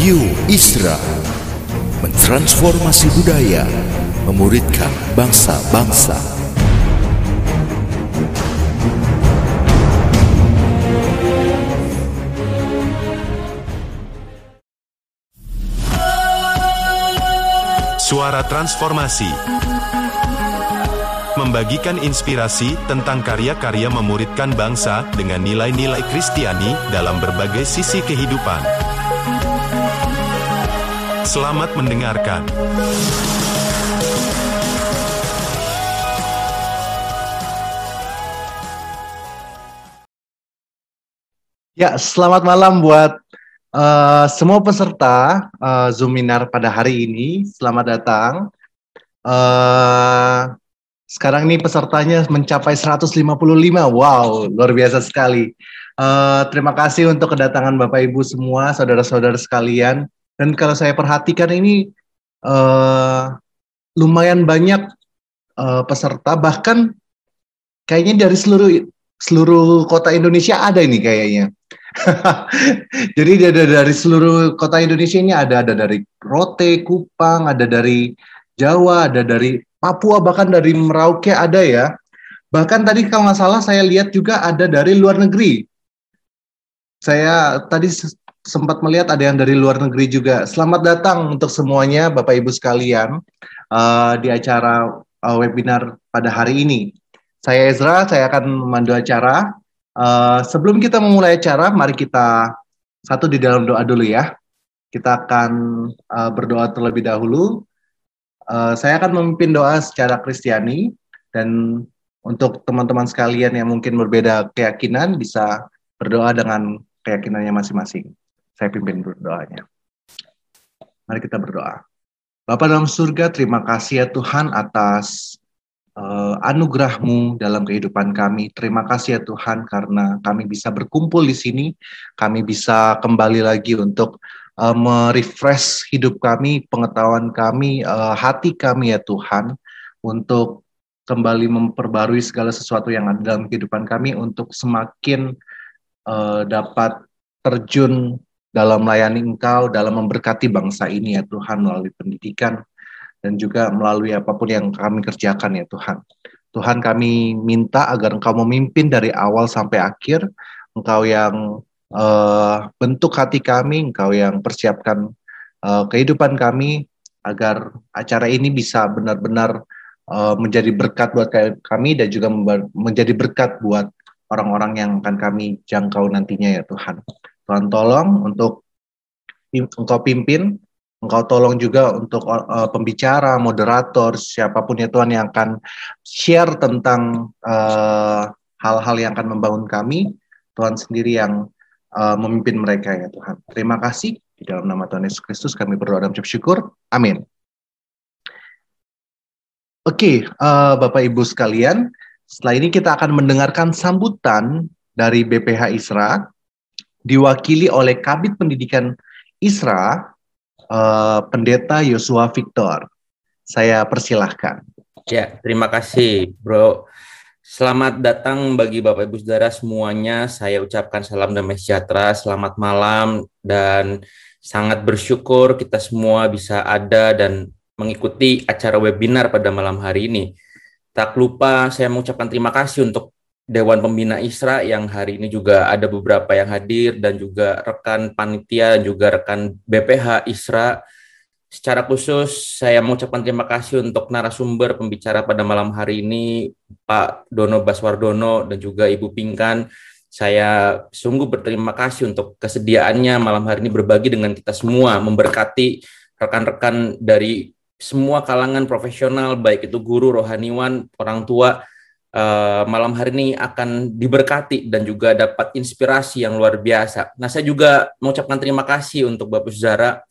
Radio Isra mentransformasi budaya, memuridkan bangsa-bangsa. Suara Transformasi Membagikan inspirasi tentang karya-karya memuridkan bangsa dengan nilai-nilai Kristiani dalam berbagai sisi kehidupan. Selamat mendengarkan. Ya, selamat malam buat uh, semua peserta uh, Zoominar pada hari ini. Selamat datang. Uh, sekarang ini pesertanya mencapai 155. Wow, luar biasa sekali. Uh, terima kasih untuk kedatangan Bapak Ibu semua, saudara-saudara sekalian. Dan kalau saya perhatikan ini uh, lumayan banyak uh, peserta, bahkan kayaknya dari seluruh seluruh kota Indonesia ada ini kayaknya. Jadi ada dari seluruh kota Indonesia ini ada ada dari Rote, Kupang, ada dari Jawa, ada dari Papua, bahkan dari Merauke ada ya. Bahkan tadi kalau nggak salah saya lihat juga ada dari luar negeri. Saya tadi sempat melihat ada yang dari luar negeri juga. Selamat datang untuk semuanya Bapak Ibu sekalian uh, di acara uh, webinar pada hari ini. Saya Ezra, saya akan memandu acara. Uh, sebelum kita memulai acara, mari kita satu di dalam doa dulu ya. Kita akan uh, berdoa terlebih dahulu. Uh, saya akan memimpin doa secara Kristiani dan untuk teman-teman sekalian yang mungkin berbeda keyakinan bisa berdoa dengan keyakinannya masing-masing. Saya pimpin berdoanya. Mari kita berdoa. Bapak dalam surga, terima kasih ya Tuhan atas uh, anugerahmu dalam kehidupan kami. Terima kasih ya Tuhan karena kami bisa berkumpul di sini, kami bisa kembali lagi untuk uh, merefresh hidup kami, pengetahuan kami, uh, hati kami ya Tuhan, untuk kembali memperbarui segala sesuatu yang ada dalam kehidupan kami untuk semakin uh, dapat terjun dalam melayani Engkau, dalam memberkati bangsa ini ya Tuhan melalui pendidikan, dan juga melalui apa pun yang kami kerjakan ya Tuhan. Tuhan kami minta agar Engkau memimpin dari awal sampai akhir, Engkau yang uh, bentuk hati kami, Engkau yang persiapkan uh, kehidupan kami, agar acara ini bisa benar-benar uh, menjadi berkat buat kami dan juga menjadi berkat buat orang-orang yang akan kami jangkau nantinya ya Tuhan. Tuhan tolong untuk Engkau pimpin Engkau tolong juga untuk uh, pembicara, moderator, siapa pun ya Tuhan yang akan share tentang eh, hal-hal uh, yang akan membangun kami. Tuhan sendiri yang uh, memimpin mereka ya Tuhan. Terima kasih di dalam nama Tuhan Yesus Kristus kami berdoa dan bersyukur. Amin. Oke, okay, uh, Bapak Ibu sekalian, setelah ini kita akan mendengarkan sambutan dari BPH Isra diwakili oleh Kabit Pendidikan Isra uh, Pendeta Yosua Victor. Saya persilahkan. Ya, terima kasih, Bro. Selamat datang bagi Bapak Ibu Saudara semuanya. Saya ucapkan salam damai sejahtera, selamat malam dan sangat bersyukur kita semua bisa ada dan mengikuti acara webinar pada malam hari ini. Tak lupa saya mengucapkan terima kasih untuk Dewan Pembina Isra yang hari ini juga ada beberapa yang hadir dan juga rekan panitia dan juga rekan BPH Isra. Secara khusus saya mengucapkan terima kasih untuk narasumber pembicara pada malam hari ini Pak Dono Baswardono dan juga Ibu Pingkan. Saya sungguh berterima kasih untuk kesediaannya malam hari ini berbagi dengan kita semua, memberkati rekan-rekan dari semua kalangan profesional, baik itu guru, rohaniwan, orang tua, uh, malam hari ini akan diberkati dan juga dapat inspirasi yang luar biasa. Nah, saya juga mengucapkan terima kasih untuk Bapak Zara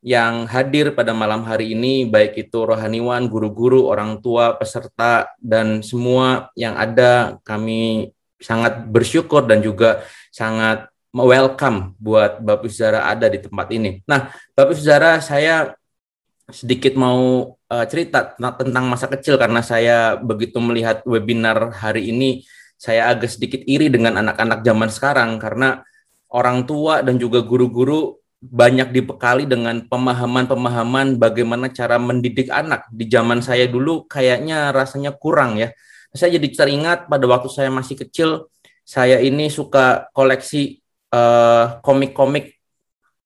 yang hadir pada malam hari ini, baik itu rohaniwan, guru-guru, orang tua, peserta, dan semua yang ada. Kami sangat bersyukur dan juga sangat welcome buat Bapak Zara ada di tempat ini. Nah, Bapak Zara, saya sedikit mau uh, cerita tentang masa kecil karena saya begitu melihat webinar hari ini saya agak sedikit iri dengan anak-anak zaman sekarang karena orang tua dan juga guru-guru banyak dibekali dengan pemahaman-pemahaman bagaimana cara mendidik anak. Di zaman saya dulu kayaknya rasanya kurang ya. Saya jadi teringat pada waktu saya masih kecil, saya ini suka koleksi uh, komik-komik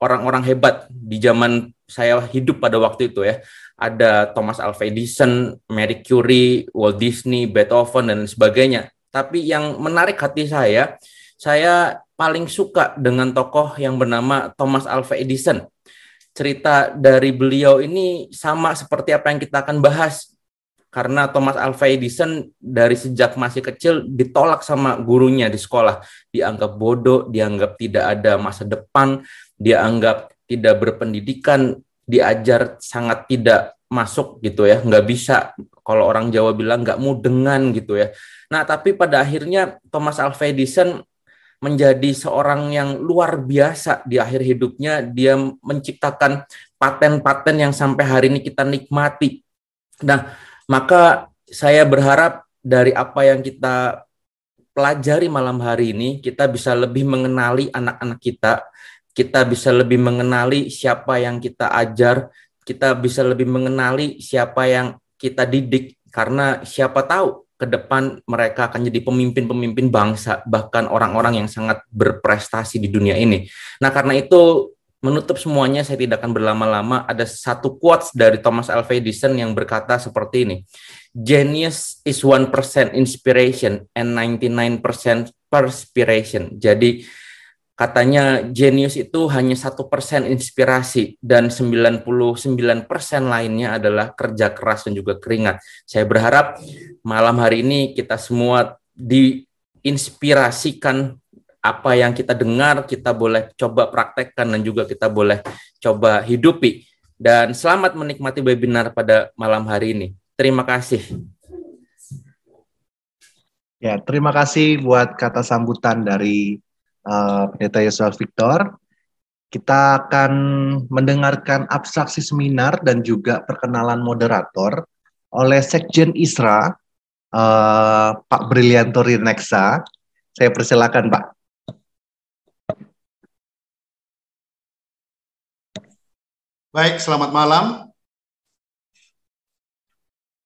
orang-orang hebat di zaman saya hidup pada waktu itu ya. Ada Thomas Alva Edison, Marie Curie, Walt Disney, Beethoven dan sebagainya. Tapi yang menarik hati saya, saya paling suka dengan tokoh yang bernama Thomas Alva Edison. Cerita dari beliau ini sama seperti apa yang kita akan bahas. Karena Thomas Alva Edison dari sejak masih kecil ditolak sama gurunya di sekolah. Dianggap bodoh, dianggap tidak ada masa depan, dianggap tidak berpendidikan, diajar sangat tidak masuk gitu ya, nggak bisa. Kalau orang Jawa bilang nggak mudengan gitu ya. Nah, tapi pada akhirnya Thomas Alva Edison menjadi seorang yang luar biasa di akhir hidupnya. Dia menciptakan paten-paten yang sampai hari ini kita nikmati. Nah, maka saya berharap dari apa yang kita pelajari malam hari ini, kita bisa lebih mengenali anak-anak kita, kita bisa lebih mengenali siapa yang kita ajar, kita bisa lebih mengenali siapa yang kita didik, karena siapa tahu ke depan mereka akan jadi pemimpin-pemimpin bangsa, bahkan orang-orang yang sangat berprestasi di dunia ini. Nah, karena itu menutup semuanya saya tidak akan berlama-lama. Ada satu quotes dari Thomas Alva Edison yang berkata seperti ini. Genius is 1% inspiration and 99% perspiration. Jadi katanya genius itu hanya satu persen inspirasi dan 99 persen lainnya adalah kerja keras dan juga keringat. Saya berharap malam hari ini kita semua diinspirasikan apa yang kita dengar kita boleh coba praktekkan dan juga kita boleh coba hidupi. Dan selamat menikmati webinar pada malam hari ini. Terima kasih. Ya, terima kasih buat kata sambutan dari uh, Pendeta Yosua Victor. Kita akan mendengarkan abstraksi seminar dan juga perkenalan moderator oleh Sekjen ISRA, uh, Pak Brilianto Rineksa. Saya persilakan, Pak. Baik, selamat malam.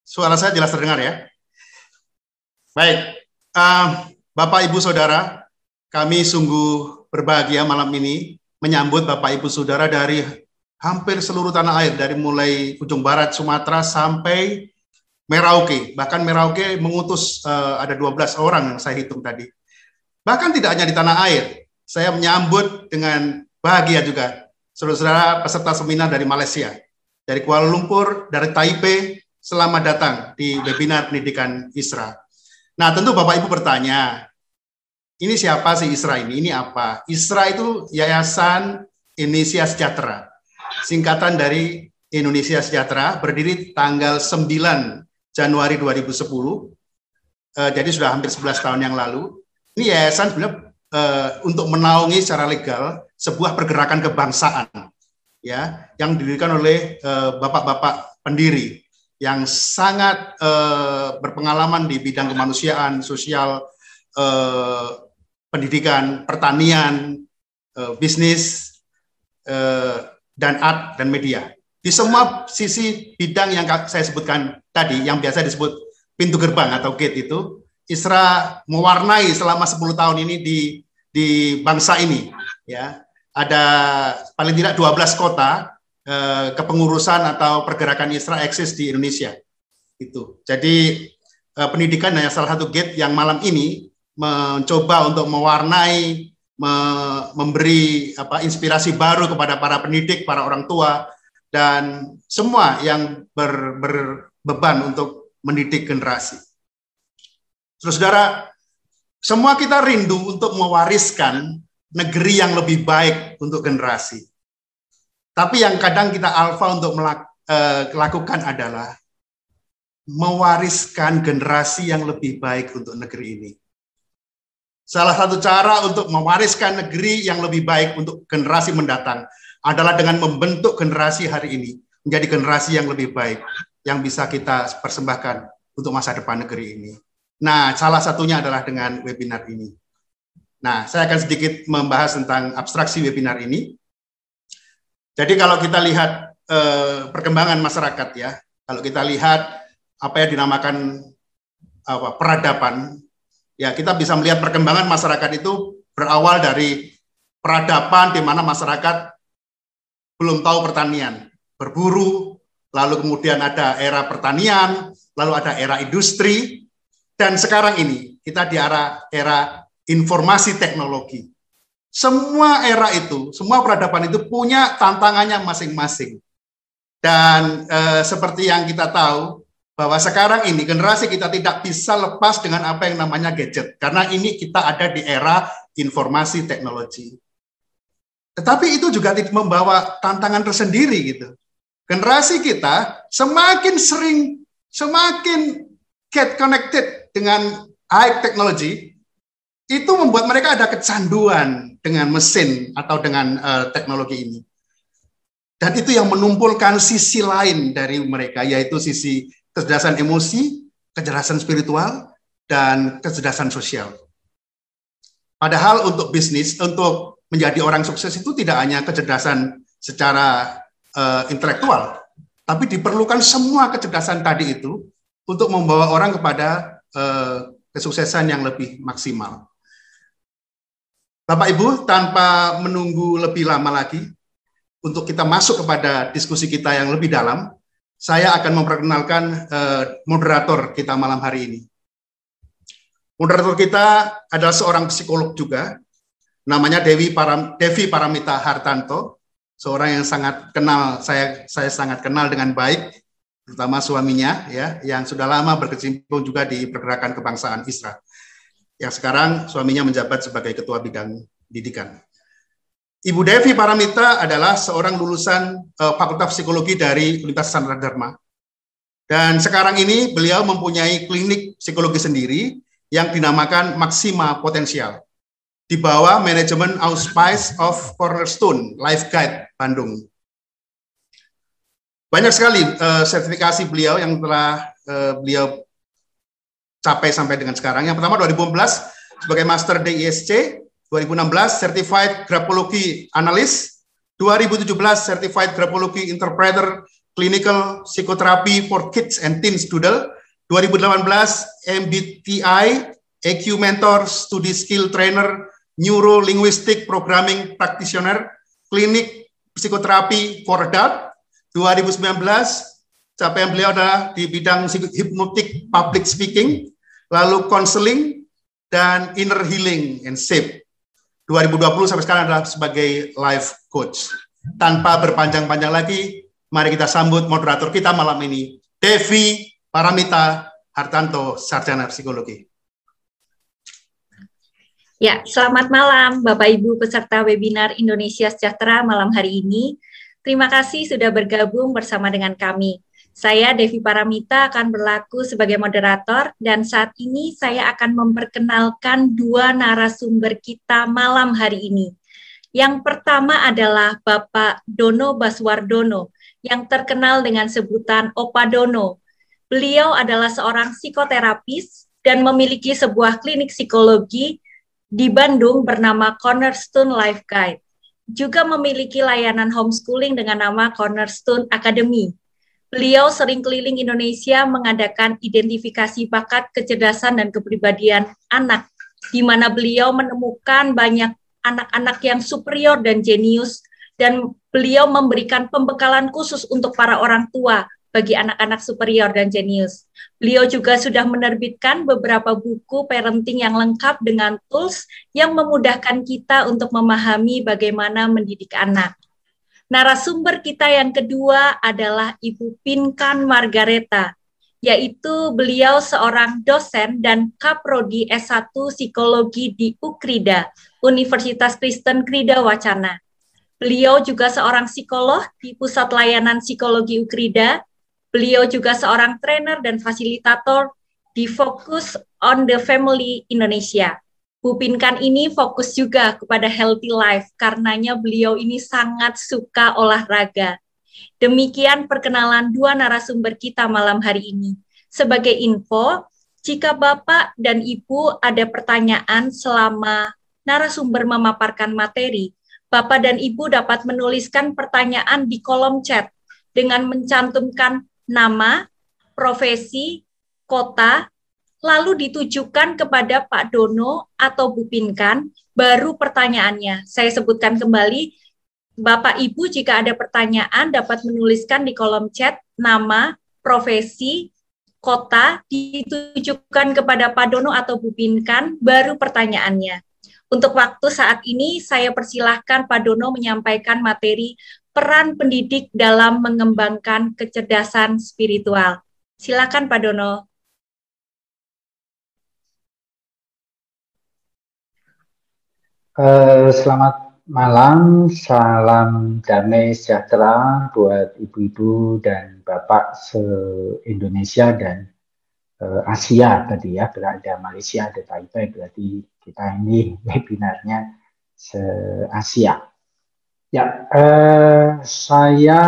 Suara saya jelas terdengar ya? Baik, uh, Bapak Ibu Saudara, kami sungguh berbahagia malam ini menyambut Bapak Ibu Saudara dari hampir seluruh tanah air, dari mulai ujung barat Sumatera sampai Merauke. Bahkan Merauke mengutus uh, ada 12 orang yang saya hitung tadi. Bahkan tidak hanya di tanah air, saya menyambut dengan bahagia juga saudara-saudara peserta seminar dari Malaysia, dari Kuala Lumpur, dari Taipei, selamat datang di webinar pendidikan Isra. Nah, tentu Bapak Ibu bertanya, ini siapa sih Isra ini? Ini apa? Isra itu Yayasan Indonesia Sejahtera. Singkatan dari Indonesia Sejahtera berdiri tanggal 9 Januari 2010. Uh, jadi sudah hampir 11 tahun yang lalu. Ini yayasan sebenarnya uh, untuk menaungi secara legal sebuah pergerakan kebangsaan ya yang didirikan oleh eh, bapak-bapak uh, pendiri yang sangat uh, berpengalaman di bidang kemanusiaan, sosial, pendidikan, pertanian, uh, bisnis, uh, dan art dan media. Di semua sisi bidang yang saya sebutkan tadi, yang biasa disebut pintu gerbang atau gate itu, Isra mewarnai selama 10 tahun ini di di bangsa ini. Ya, ada paling tidak 12 kota eh, kepengurusan atau pergerakan Isra eksis di Indonesia. Itu. Jadi eh, pendidikan hanya salah satu gate yang malam ini mencoba untuk mewarnai, me memberi apa inspirasi baru kepada para pendidik, para orang tua dan semua yang ber, berbeban untuk mendidik generasi. Saudara, semua kita rindu untuk mewariskan negeri yang lebih baik untuk generasi. Tapi yang kadang kita alfa untuk melakukan eh, adalah mewariskan generasi yang lebih baik untuk negeri ini. Salah satu cara untuk mewariskan negeri yang lebih baik untuk generasi mendatang adalah dengan membentuk generasi hari ini menjadi generasi yang lebih baik yang bisa kita persembahkan untuk masa depan negeri ini. Nah, salah satunya adalah dengan webinar ini. Nah, saya akan sedikit membahas tentang abstraksi webinar ini. Jadi kalau kita lihat eh, perkembangan masyarakat ya, kalau kita lihat apa yang dinamakan apa peradaban, ya kita bisa melihat perkembangan masyarakat itu berawal dari peradaban di mana masyarakat belum tahu pertanian, berburu, lalu kemudian ada era pertanian, lalu ada era industri, dan sekarang ini kita di era era informasi teknologi. Semua era itu, semua peradaban itu punya tantangannya masing-masing. Dan eh, seperti yang kita tahu, bahwa sekarang ini generasi kita tidak bisa lepas dengan apa yang namanya gadget. Karena ini kita ada di era informasi teknologi. Tetapi itu juga membawa tantangan tersendiri gitu. Generasi kita semakin sering, semakin get connected dengan high technology, itu membuat mereka ada kecanduan dengan mesin atau dengan uh, teknologi ini. Dan itu yang menumpulkan sisi lain dari mereka, yaitu sisi kecerdasan emosi, kecerdasan spiritual, dan kecerdasan sosial. Padahal untuk bisnis, untuk menjadi orang sukses itu tidak hanya kecerdasan secara uh, intelektual, tapi diperlukan semua kecerdasan tadi itu untuk membawa orang kepada uh, kesuksesan yang lebih maksimal. Bapak Ibu, tanpa menunggu lebih lama lagi, untuk kita masuk kepada diskusi kita yang lebih dalam, saya akan memperkenalkan uh, moderator kita malam hari ini. Moderator kita adalah seorang psikolog juga, namanya Dewi Param, Devi Paramita Hartanto, seorang yang sangat kenal saya saya sangat kenal dengan baik, terutama suaminya ya yang sudah lama berkecimpung juga di pergerakan kebangsaan Isra yang sekarang suaminya menjabat sebagai ketua bidang pendidikan. Ibu Devi Paramita adalah seorang lulusan uh, Fakultas Psikologi dari Universitas Sandra Dharma. Dan sekarang ini beliau mempunyai klinik psikologi sendiri yang dinamakan Maksima Potensial di bawah manajemen Auspice of Cornerstone Life Guide Bandung. Banyak sekali uh, sertifikasi beliau yang telah uh, beliau capai sampai dengan sekarang. Yang pertama 2015 sebagai Master DISC, 2016 Certified Grapology Analyst, 2017 Certified Grapology Interpreter Clinical Psychotherapy for Kids and Teens Doodle, 2018 MBTI EQ Mentor Study Skill Trainer Neuro Linguistic Programming Practitioner Klinik Psikoterapi for Adult, 2019 capaian beliau adalah di bidang hipnotik public speaking, lalu counseling, dan inner healing and safe. 2020 sampai sekarang adalah sebagai life coach. Tanpa berpanjang-panjang lagi, mari kita sambut moderator kita malam ini, Devi Paramita Hartanto, Sarjana Psikologi. Ya, selamat malam Bapak Ibu peserta webinar Indonesia Sejahtera malam hari ini. Terima kasih sudah bergabung bersama dengan kami. Saya Devi Paramita akan berlaku sebagai moderator dan saat ini saya akan memperkenalkan dua narasumber kita malam hari ini. Yang pertama adalah Bapak Dono Baswardono yang terkenal dengan sebutan Opa Dono. Beliau adalah seorang psikoterapis dan memiliki sebuah klinik psikologi di Bandung bernama Cornerstone Life Guide. Juga memiliki layanan homeschooling dengan nama Cornerstone Academy Beliau sering keliling Indonesia mengadakan identifikasi bakat, kecerdasan, dan kepribadian anak, di mana beliau menemukan banyak anak-anak yang superior dan jenius, dan beliau memberikan pembekalan khusus untuk para orang tua bagi anak-anak superior dan jenius. Beliau juga sudah menerbitkan beberapa buku parenting yang lengkap dengan tools yang memudahkan kita untuk memahami bagaimana mendidik anak. Narasumber kita yang kedua adalah Ibu Pinkan Margareta, yaitu beliau seorang dosen dan kaprodi S1 Psikologi di UKRIDA, Universitas Kristen Krida Wacana. Beliau juga seorang psikolog di Pusat Layanan Psikologi UKRIDA. Beliau juga seorang trainer dan fasilitator di Focus on the Family Indonesia. Bu Pinkan ini fokus juga kepada healthy life karenanya beliau ini sangat suka olahraga. Demikian perkenalan dua narasumber kita malam hari ini. Sebagai info, jika Bapak dan Ibu ada pertanyaan selama narasumber memaparkan materi, Bapak dan Ibu dapat menuliskan pertanyaan di kolom chat dengan mencantumkan nama, profesi, kota, lalu ditujukan kepada Pak Dono atau Bu Pinkan, baru pertanyaannya. Saya sebutkan kembali, Bapak Ibu jika ada pertanyaan dapat menuliskan di kolom chat nama, profesi, kota, ditujukan kepada Pak Dono atau Bu Pinkan, baru pertanyaannya. Untuk waktu saat ini, saya persilahkan Pak Dono menyampaikan materi peran pendidik dalam mengembangkan kecerdasan spiritual. Silakan Pak Dono. Uh, selamat malam, salam damai sejahtera buat ibu-ibu dan bapak se-Indonesia dan uh, Asia tadi ya, berada Malaysia, ada Taipei, berarti kita ini webinarnya se-Asia. Ya, uh, saya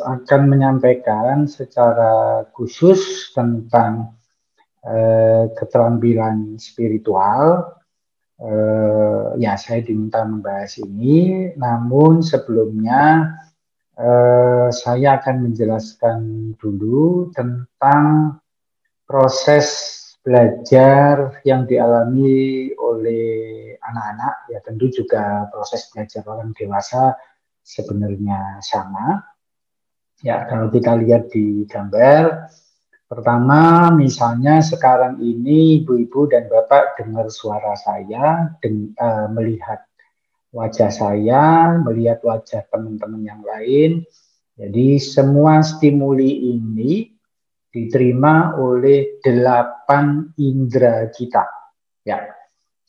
akan menyampaikan secara khusus tentang uh, keterampilan spiritual uh, ya saya diminta membahas ini, namun sebelumnya uh, saya akan menjelaskan dulu tentang proses belajar yang dialami oleh anak-anak, ya tentu juga proses belajar orang dewasa sebenarnya sama. Ya, kalau kita lihat di gambar, Pertama, misalnya sekarang ini ibu-ibu dan bapak dengar suara saya, den, uh, melihat wajah saya, melihat wajah teman-teman yang lain. Jadi semua stimuli ini diterima oleh delapan indera kita. Ya,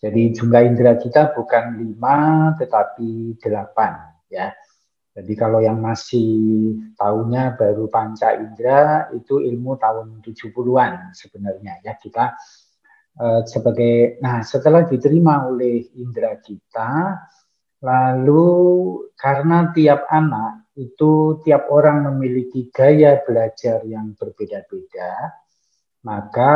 jadi jumlah indera kita bukan lima, tetapi delapan. Ya, jadi kalau yang masih tahunya baru panca indera itu ilmu tahun 70-an sebenarnya ya. Kita eh, sebagai nah setelah diterima oleh indera kita lalu karena tiap anak itu tiap orang memiliki gaya belajar yang berbeda-beda maka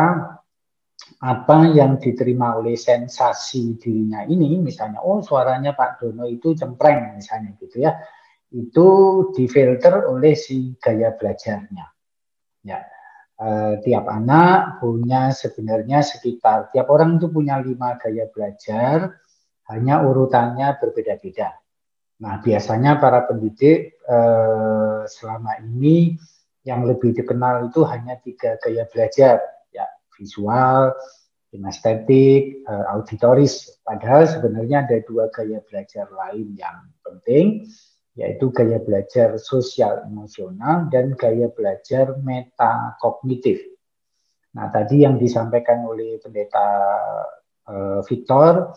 apa yang diterima oleh sensasi dirinya ini misalnya oh suaranya Pak Dono itu cempreng misalnya gitu ya itu difilter oleh si gaya belajarnya. Ya, eh, tiap anak punya sebenarnya sekitar tiap orang itu punya lima gaya belajar, hanya urutannya berbeda-beda. Nah, biasanya para pendidik eh, selama ini yang lebih dikenal itu hanya tiga gaya belajar, ya visual, kinestetik, eh, auditoris. Padahal sebenarnya ada dua gaya belajar lain yang penting, yaitu gaya belajar sosial emosional dan gaya belajar metakognitif. Nah, tadi yang disampaikan oleh pendeta uh, Victor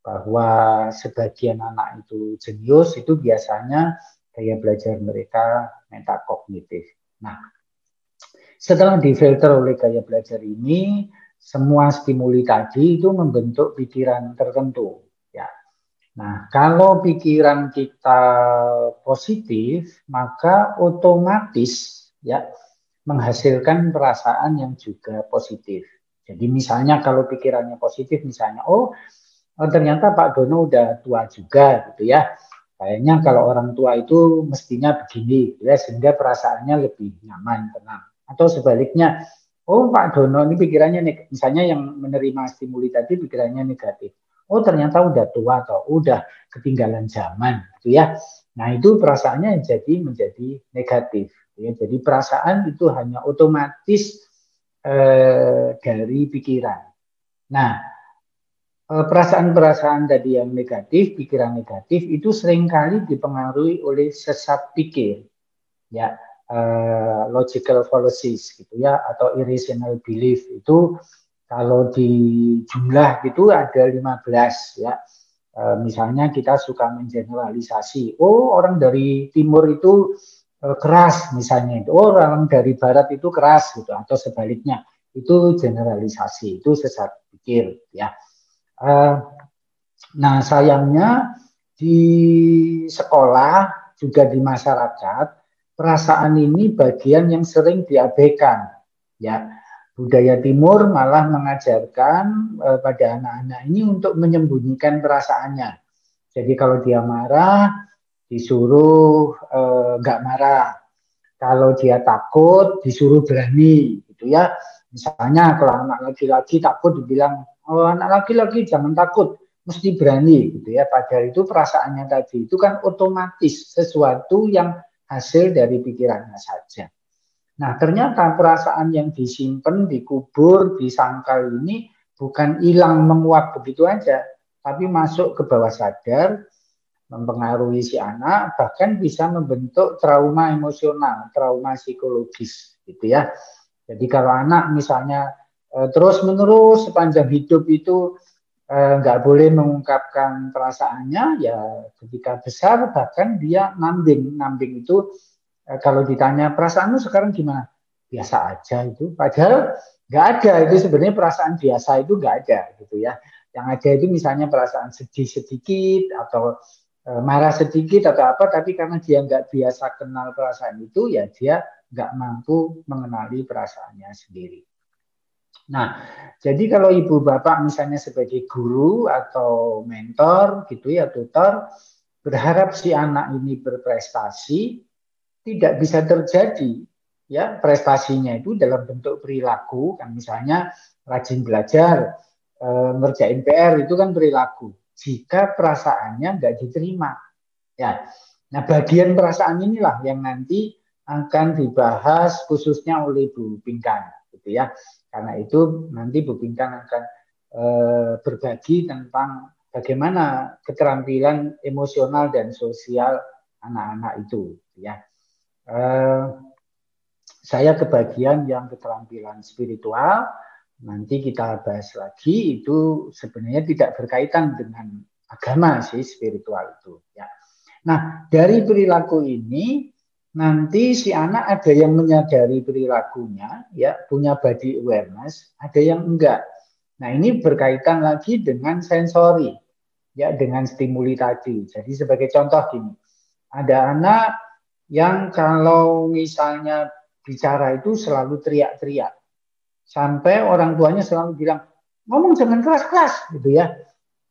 bahwa sebagian anak itu jenius itu biasanya gaya belajar mereka metakognitif. Nah, setelah difilter oleh gaya belajar ini, semua stimuli tadi itu membentuk pikiran tertentu Nah, kalau pikiran kita positif, maka otomatis ya menghasilkan perasaan yang juga positif. Jadi misalnya kalau pikirannya positif, misalnya oh, oh ternyata Pak Dono udah tua juga gitu ya. Kayaknya kalau orang tua itu mestinya begini, ya sehingga perasaannya lebih nyaman, tenang. Atau sebaliknya, oh Pak Dono ini pikirannya misalnya yang menerima stimuli tadi pikirannya negatif oh ternyata udah tua atau udah ketinggalan zaman gitu ya. Nah itu perasaannya jadi menjadi negatif. Ya. Jadi perasaan itu hanya otomatis eh, dari pikiran. Nah eh, perasaan-perasaan tadi yang negatif, pikiran negatif itu sering kali dipengaruhi oleh sesat pikir, ya eh, logical fallacies gitu ya atau irrational belief itu kalau di jumlah gitu ada 15 ya. E, misalnya kita suka mengeneralisasi, oh orang dari timur itu e, keras misalnya oh orang dari barat itu keras gitu atau sebaliknya. Itu generalisasi, itu sesat pikir ya. E, nah, sayangnya di sekolah juga di masyarakat perasaan ini bagian yang sering diabaikan ya budaya timur malah mengajarkan uh, pada anak-anak ini untuk menyembunyikan perasaannya. Jadi kalau dia marah, disuruh eh, nggak marah. Kalau dia takut, disuruh berani, gitu ya. Misalnya kalau anak laki-laki takut dibilang, oh anak laki-laki jangan takut, mesti berani, gitu ya. Padahal itu perasaannya tadi itu kan otomatis sesuatu yang hasil dari pikirannya saja. Nah, ternyata perasaan yang disimpan, dikubur, disangkal ini bukan hilang menguap begitu aja, tapi masuk ke bawah sadar, mempengaruhi si anak, bahkan bisa membentuk trauma emosional, trauma psikologis, gitu ya. Jadi kalau anak misalnya e, terus menerus sepanjang hidup itu eh, nggak boleh mengungkapkan perasaannya, ya ketika besar bahkan dia nambing, nambing itu kalau ditanya perasaanmu sekarang gimana? Biasa aja itu, padahal nggak ada itu sebenarnya perasaan biasa itu nggak ada, gitu ya. Yang ada itu misalnya perasaan sedih sedikit atau Eh, marah sedikit atau apa, tapi karena dia nggak biasa kenal perasaan itu, ya dia nggak mampu mengenali perasaannya sendiri. Nah, jadi kalau ibu bapak misalnya sebagai guru atau mentor gitu ya, tutor, berharap si anak ini berprestasi, tidak bisa terjadi ya prestasinya itu dalam bentuk perilaku kan misalnya rajin belajar, e, ngerjain PR itu kan perilaku jika perasaannya nggak diterima. Ya, nah bagian perasaan inilah yang nanti akan dibahas khususnya oleh Bu Pinkan, gitu ya. Karena itu nanti Bu Pinkan akan e, berbagi tentang bagaimana keterampilan emosional dan sosial anak-anak itu, gitu ya. E, saya kebagian yang keterampilan spiritual, nanti kita bahas lagi itu sebenarnya tidak berkaitan dengan agama sih spiritual itu ya. Nah, dari perilaku ini nanti si anak ada yang menyadari perilakunya ya, punya body awareness, ada yang enggak. Nah, ini berkaitan lagi dengan sensori ya, dengan stimuli tadi. Jadi sebagai contoh gini. Ada anak yang kalau misalnya bicara itu selalu teriak-teriak. Sampai orang tuanya selalu bilang ngomong jangan keras-keras gitu ya.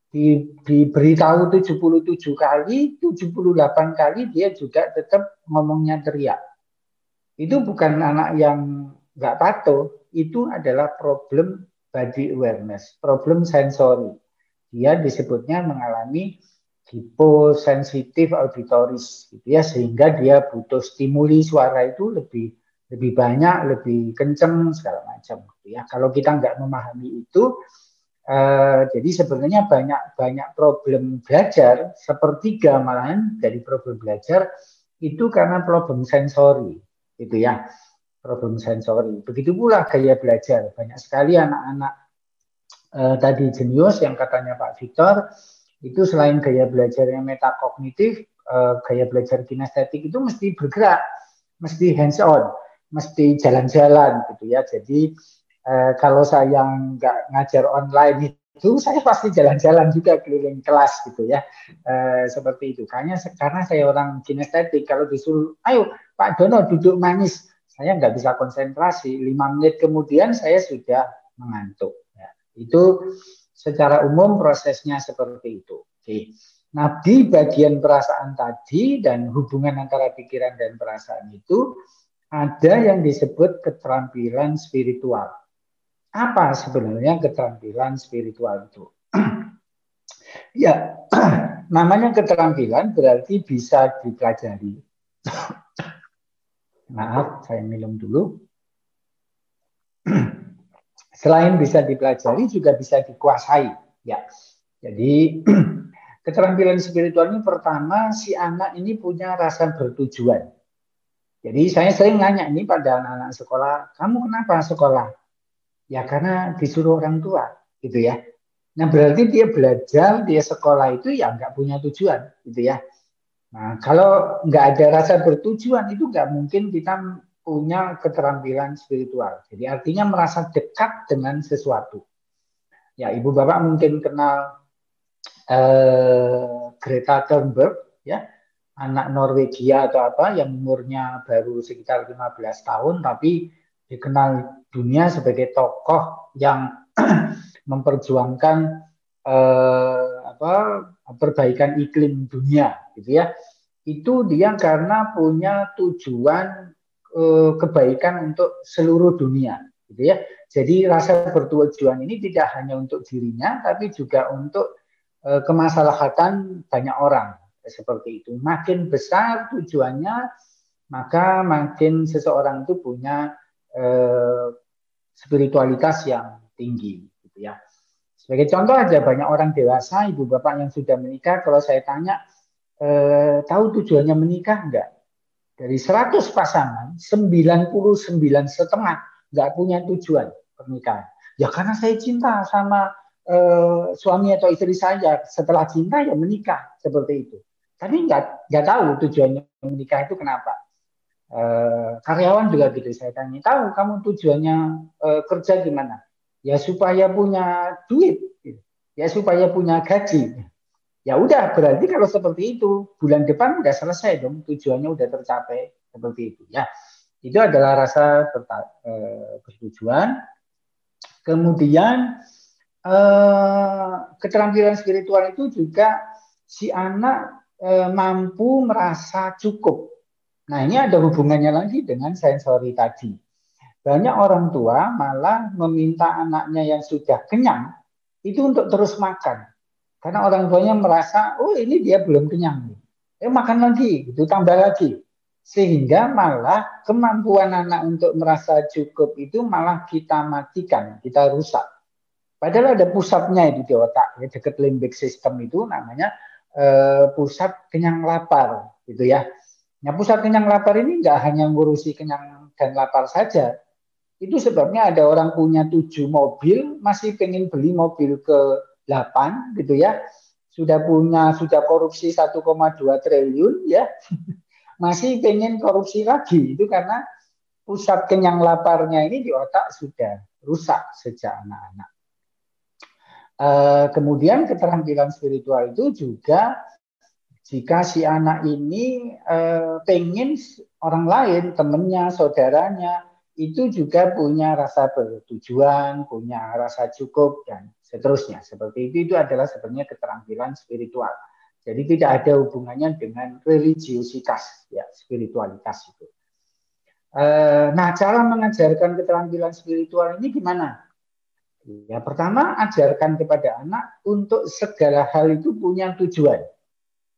Di, diberitahu 77 kali 78 kali dia juga tetap ngomongnya teriak. Itu bukan anak yang nggak patuh itu adalah problem body awareness problem sensori dia disebutnya mengalami hiposensitif auditoris gitu ya sehingga dia butuh stimuli suara itu lebih lebih banyak, lebih kenceng segala macam. Gitu ya. Kalau kita nggak memahami itu, eh, jadi sebenarnya banyak banyak problem belajar, sepertiga malahan dari problem belajar itu karena problem sensori, gitu ya, problem sensori. Begitu pula gaya belajar, banyak sekali anak-anak eh, tadi jenius yang katanya Pak Victor itu selain gaya belajar yang metakognitif, eh, gaya belajar kinestetik itu mesti bergerak, mesti hands on mesti jalan-jalan gitu ya. Jadi eh, kalau saya nggak ngajar online itu saya pasti jalan-jalan juga keliling kelas gitu ya. Eh, seperti itu. Karena karena saya orang kinestetik kalau disuruh ayo Pak Dono duduk manis, saya nggak bisa konsentrasi. Lima menit kemudian saya sudah mengantuk. Ya. Itu secara umum prosesnya seperti itu. Oke. Nah, di bagian perasaan tadi dan hubungan antara pikiran dan perasaan itu, ada yang disebut keterampilan spiritual. Apa sebenarnya keterampilan spiritual itu? ya, namanya keterampilan berarti bisa dipelajari. Maaf, saya minum dulu. Selain bisa dipelajari juga bisa dikuasai, ya. Jadi keterampilan spiritual ini pertama si anak ini punya rasa bertujuan. Jadi saya sering nanya ini pada anak-anak sekolah, kamu kenapa sekolah? Ya karena disuruh orang tua, gitu ya. Nah berarti dia belajar, dia sekolah itu ya nggak punya tujuan, gitu ya. Nah kalau nggak ada rasa bertujuan itu nggak mungkin kita punya keterampilan spiritual. Jadi artinya merasa dekat dengan sesuatu. Ya ibu bapak mungkin kenal eh, Greta Thunberg, ya anak Norwegia atau apa yang umurnya baru sekitar 15 tahun tapi dikenal dunia sebagai tokoh yang memperjuangkan eh, apa perbaikan iklim dunia gitu ya itu dia karena punya tujuan eh, kebaikan untuk seluruh dunia gitu ya. Jadi rasa bertujuan ini tidak hanya untuk dirinya tapi juga untuk eh, kemaslahatan banyak orang seperti itu. Makin besar tujuannya maka makin seseorang itu punya eh, spiritualitas yang tinggi gitu ya. Sebagai contoh aja banyak orang dewasa, ibu bapak yang sudah menikah, kalau saya tanya, eh, tahu tujuannya menikah enggak? Dari 100 pasangan, 99 setengah enggak punya tujuan pernikahan. Ya karena saya cinta sama eh, suami atau istri saya, setelah cinta ya menikah seperti itu. Tapi enggak enggak tahu tujuannya menikah itu kenapa. Eh, karyawan juga gitu saya tanya, tahu kamu tujuannya eh, kerja gimana? ya supaya punya duit, ya supaya punya gaji. Ya udah, berarti kalau seperti itu bulan depan udah selesai dong, tujuannya udah tercapai seperti itu. Ya, itu adalah rasa eh, persetujuan. Kemudian eh, keterampilan spiritual itu juga si anak eh, mampu merasa cukup. Nah ini ada hubungannya lagi dengan sensori tadi banyak orang tua malah meminta anaknya yang sudah kenyang itu untuk terus makan. Karena orang tuanya merasa, oh ini dia belum kenyang. Eh makan lagi, itu tambah lagi. Sehingga malah kemampuan anak untuk merasa cukup itu malah kita matikan, kita rusak. Padahal ada pusatnya itu di otak, ya, dekat limbic system itu namanya eh, pusat kenyang lapar, gitu ya. Nah pusat kenyang lapar ini nggak hanya ngurusi kenyang dan lapar saja, itu sebabnya ada orang punya tujuh mobil, masih pengen beli mobil ke 8 gitu ya. Sudah punya, sudah korupsi 1,2 triliun ya. masih pengen korupsi lagi. Itu karena pusat kenyang laparnya ini di otak sudah rusak sejak anak-anak. E, kemudian keterampilan spiritual itu juga jika si anak ini e, pengen orang lain, temennya, saudaranya, itu juga punya rasa bertujuan, punya rasa cukup dan seterusnya. Seperti itu itu adalah sebenarnya keterampilan spiritual. Jadi tidak ada hubungannya dengan religiositas, ya spiritualitas itu. Eh, nah, cara mengajarkan keterampilan spiritual ini gimana? Ya, pertama ajarkan kepada anak untuk segala hal itu punya tujuan.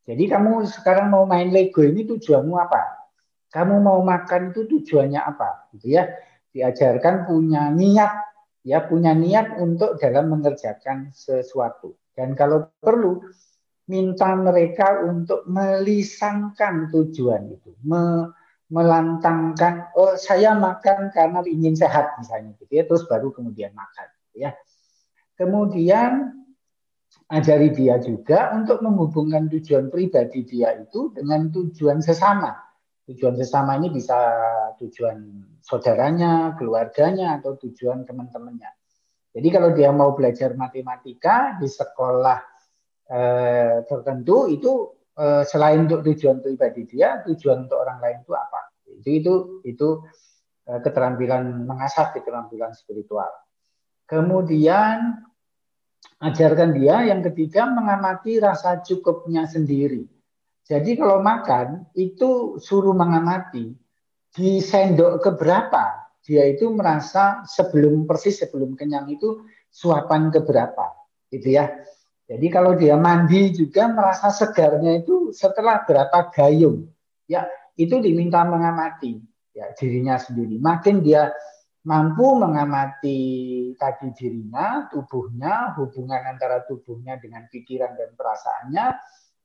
Jadi kamu sekarang mau main Lego ini tujuanmu apa? kamu mau makan itu tujuannya apa gitu ya diajarkan punya niat ya punya niat untuk dalam mengerjakan sesuatu. Dan kalau perlu minta mereka untuk melisangkan tujuan itu. Me, melantangkan oh saya makan karena ingin sehat misalnya gitu ya. Terus baru kemudian makan gitu ya. Kemudian ajari dia juga untuk menghubungkan tujuan pribadi dia itu dengan tujuan sesama. Tujuan sesama ini bisa tujuan saudaranya, keluarganya, atau tujuan teman-temannya. Jadi kalau dia mau belajar matematika di sekolah eh, tertentu itu eh, selain untuk tujuan pribadi dia, tujuan untuk orang lain itu apa? Itu itu itu eh, keterampilan mengasah keterampilan spiritual. Kemudian ajarkan dia yang ketiga mengamati rasa cukupnya sendiri. Jadi kalau makan itu suruh mengamati di sendok keberapa dia itu merasa sebelum persis sebelum kenyang itu suapan keberapa gitu ya. Jadi kalau dia mandi juga merasa segarnya itu setelah berapa gayung ya itu diminta mengamati ya dirinya sendiri. Makin dia mampu mengamati tadi dirinya, tubuhnya, hubungan antara tubuhnya dengan pikiran dan perasaannya,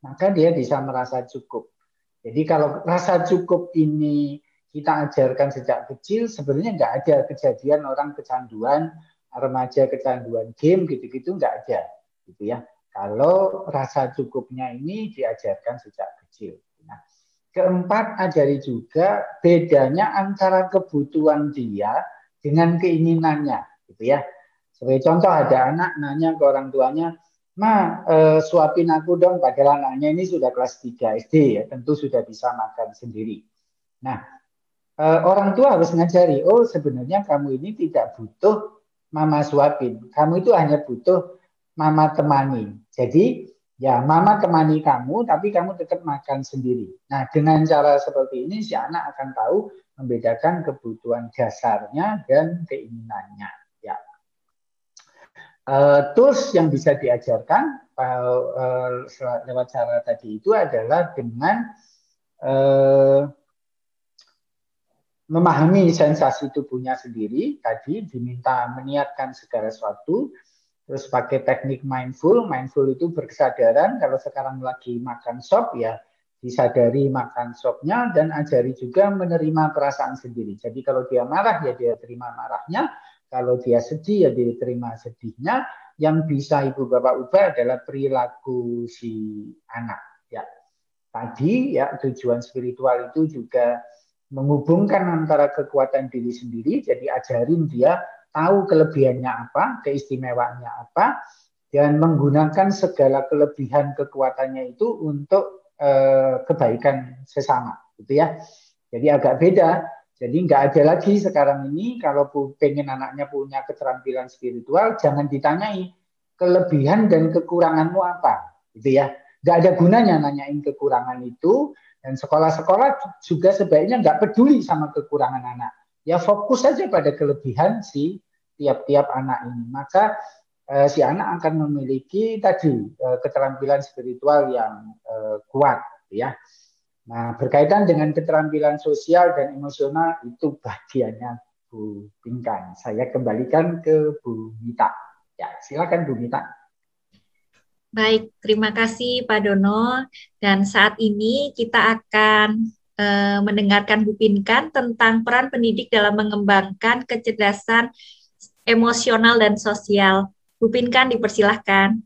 maka dia bisa merasa cukup. Jadi kalau rasa cukup ini kita ajarkan sejak kecil, sebenarnya nggak ada kejadian orang kecanduan, remaja kecanduan game gitu-gitu nggak ada, gitu ya. Kalau rasa cukupnya ini diajarkan sejak kecil. Nah, keempat ajari juga bedanya antara kebutuhan dia dengan keinginannya, gitu ya. Sebagai contoh ada anak nanya ke orang tuanya, Ma, eh, suapin aku dong, padahal anaknya ini sudah kelas 3 SD ya, tentu sudah bisa makan sendiri. Nah, eh, orang tua harus ngajari, oh sebenarnya kamu ini tidak butuh mama suapin, kamu itu hanya butuh mama temani. Jadi Ya, mama temani kamu, tapi kamu tetap makan sendiri. Nah, dengan cara seperti ini, si anak akan tahu membedakan kebutuhan dasarnya dan keinginannya. Ya. Uh, tools yang bisa diajarkan uh, uh, lewat cara tadi itu adalah dengan memahami sensasi tubuhnya sendiri. Tadi diminta meniatkan segala sesuatu, Terus pakai teknik mindful, mindful itu berkesadaran kalau sekarang lagi makan sop ya disadari makan sopnya dan ajari juga menerima perasaan sendiri. Jadi kalau dia marah ya dia terima marahnya, kalau dia sedih ya dia terima sedihnya. Yang bisa ibu bapak ubah adalah perilaku si anak. Ya tadi ya tujuan spiritual itu juga menghubungkan antara kekuatan diri sendiri. Jadi ajarin dia tahu kelebihannya apa, keistimewaannya apa, dan menggunakan segala kelebihan kekuatannya itu untuk eh, kebaikan sesama, gitu ya. Jadi agak beda. Jadi nggak ada lagi sekarang ini kalau pengen anaknya punya keterampilan spiritual, jangan ditanyai kelebihan dan kekuranganmu apa, gitu ya. Nggak ada gunanya nanyain kekurangan itu, dan sekolah-sekolah juga sebaiknya nggak peduli sama kekurangan anak ya fokus saja pada kelebihan si tiap-tiap anak ini. Maka eh, si anak akan memiliki tadi eh, keterampilan spiritual yang eh, kuat, ya. Nah, berkaitan dengan keterampilan sosial dan emosional itu bagiannya Bu Pinkan. Saya kembalikan ke Bu Mita. Ya, silakan Bu Mita. Baik, terima kasih Pak Dono. Dan saat ini kita akan uh, mendengarkan Bu Pinkan tentang peran pendidik dalam mengembangkan kecerdasan emosional dan sosial. Bu Pinkan dipersilahkan.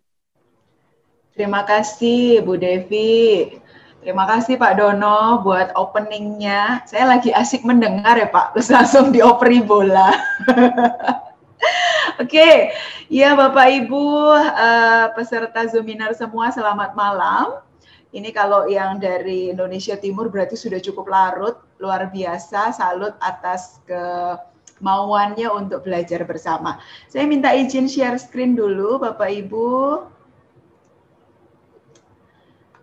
Terima kasih Bu Devi. Terima kasih Pak Dono buat openingnya. Saya lagi asik mendengar ya Pak, terus langsung dioperi bola. Oke, okay. ya Bapak Ibu uh, peserta Zoominar semua selamat malam. Ini kalau yang dari Indonesia Timur berarti sudah cukup larut, luar biasa. Salut atas kemauannya untuk belajar bersama. Saya minta izin share screen dulu, Bapak Ibu.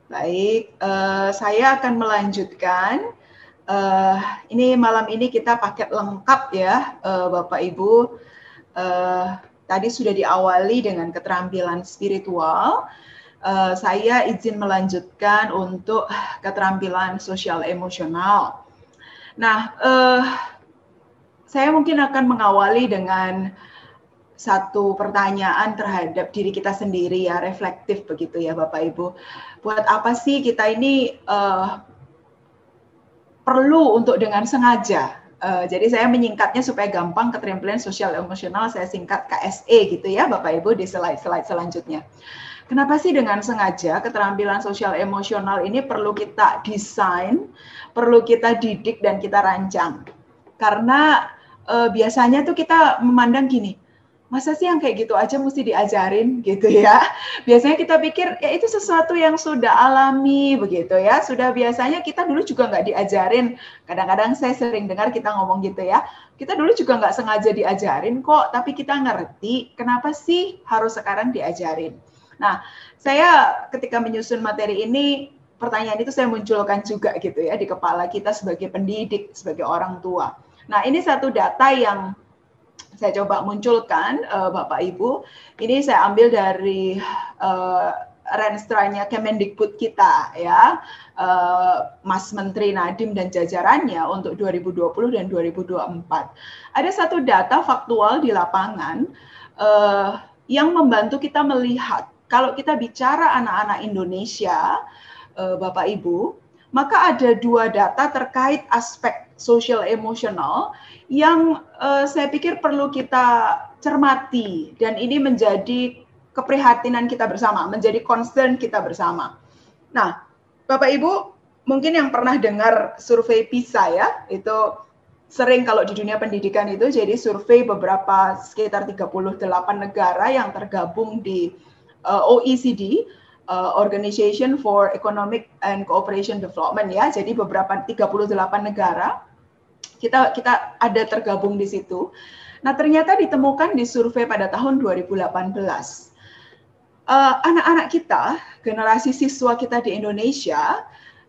Baik, uh, saya akan melanjutkan. Uh, ini malam ini kita paket lengkap ya, uh, Bapak Ibu. Uh, tadi sudah diawali dengan keterampilan spiritual uh, saya izin melanjutkan untuk keterampilan sosial emosional. Nah, uh, saya mungkin akan mengawali dengan satu pertanyaan terhadap diri kita sendiri ya, reflektif begitu ya Bapak Ibu. Buat apa sih kita ini uh, perlu untuk dengan sengaja Uh, jadi saya menyingkatnya supaya gampang keterampilan sosial emosional saya singkat KSE gitu ya Bapak Ibu di slide-slide selanjutnya. Kenapa sih dengan sengaja keterampilan sosial emosional ini perlu kita desain, perlu kita didik dan kita rancang? Karena e, biasanya tuh kita memandang gini, masa sih yang kayak gitu aja mesti diajarin gitu ya. Biasanya kita pikir ya itu sesuatu yang sudah alami begitu ya. Sudah biasanya kita dulu juga nggak diajarin. Kadang-kadang saya sering dengar kita ngomong gitu ya. Kita dulu juga nggak sengaja diajarin kok, tapi kita ngerti kenapa sih harus sekarang diajarin. Nah, saya ketika menyusun materi ini, pertanyaan itu saya munculkan juga gitu ya di kepala kita sebagai pendidik, sebagai orang tua. Nah, ini satu data yang saya coba munculkan, uh, Bapak Ibu. Ini saya ambil dari uh, Renstranya Kemendikbud kita ya, uh, Mas Menteri Nadim dan jajarannya untuk 2020 dan 2024. Ada satu data faktual di lapangan uh, yang membantu kita melihat kalau kita bicara anak-anak Indonesia, uh, Bapak Ibu, maka ada dua data terkait aspek sosial emosional yang uh, saya pikir perlu kita cermati dan ini menjadi keprihatinan kita bersama, menjadi concern kita bersama. Nah, Bapak Ibu, mungkin yang pernah dengar survei PISA ya, itu sering kalau di dunia pendidikan itu jadi survei beberapa sekitar 38 negara yang tergabung di uh, OECD uh, Organization for Economic and Cooperation Development ya. Jadi beberapa 38 negara kita kita ada tergabung di situ. Nah, ternyata ditemukan di survei pada tahun 2018. uh, anak-anak kita, generasi siswa kita di Indonesia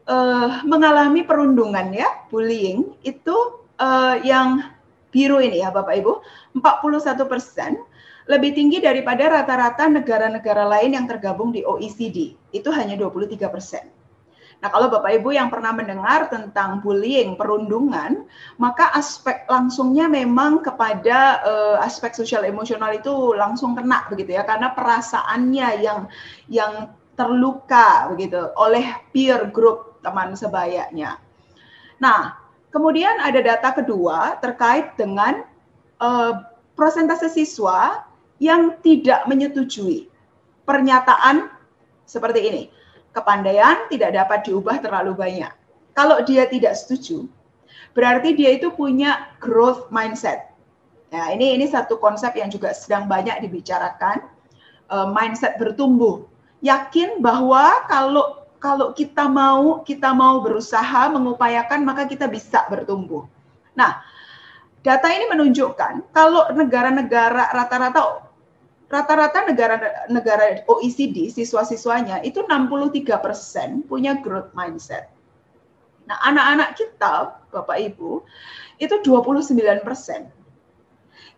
uh, mengalami perundungan ya, bullying itu uh, yang biru ini ya Bapak Ibu, 41 persen lebih tinggi daripada rata-rata negara-negara lain yang tergabung di OECD. Itu hanya 23 persen. Nah, kalau Bapak Ibu yang pernah mendengar tentang bullying, perundungan, maka aspek langsungnya memang kepada uh, aspek sosial emosional itu langsung kena begitu ya, karena perasaannya yang yang terluka begitu oleh peer group teman sebayanya. Nah, kemudian ada data kedua terkait dengan uh, prosentase siswa yang tidak menyetujui pernyataan seperti ini kepandaian tidak dapat diubah terlalu banyak. Kalau dia tidak setuju, berarti dia itu punya growth mindset. Nah, ini ini satu konsep yang juga sedang banyak dibicarakan, uh, mindset bertumbuh. Yakin bahwa kalau kalau kita mau kita mau berusaha mengupayakan maka kita bisa bertumbuh. Nah, data ini menunjukkan kalau negara-negara rata-rata rata-rata negara-negara OECD siswa-siswanya itu 63% persen punya growth mindset. Nah, anak-anak kita, Bapak Ibu, itu 29%. persen.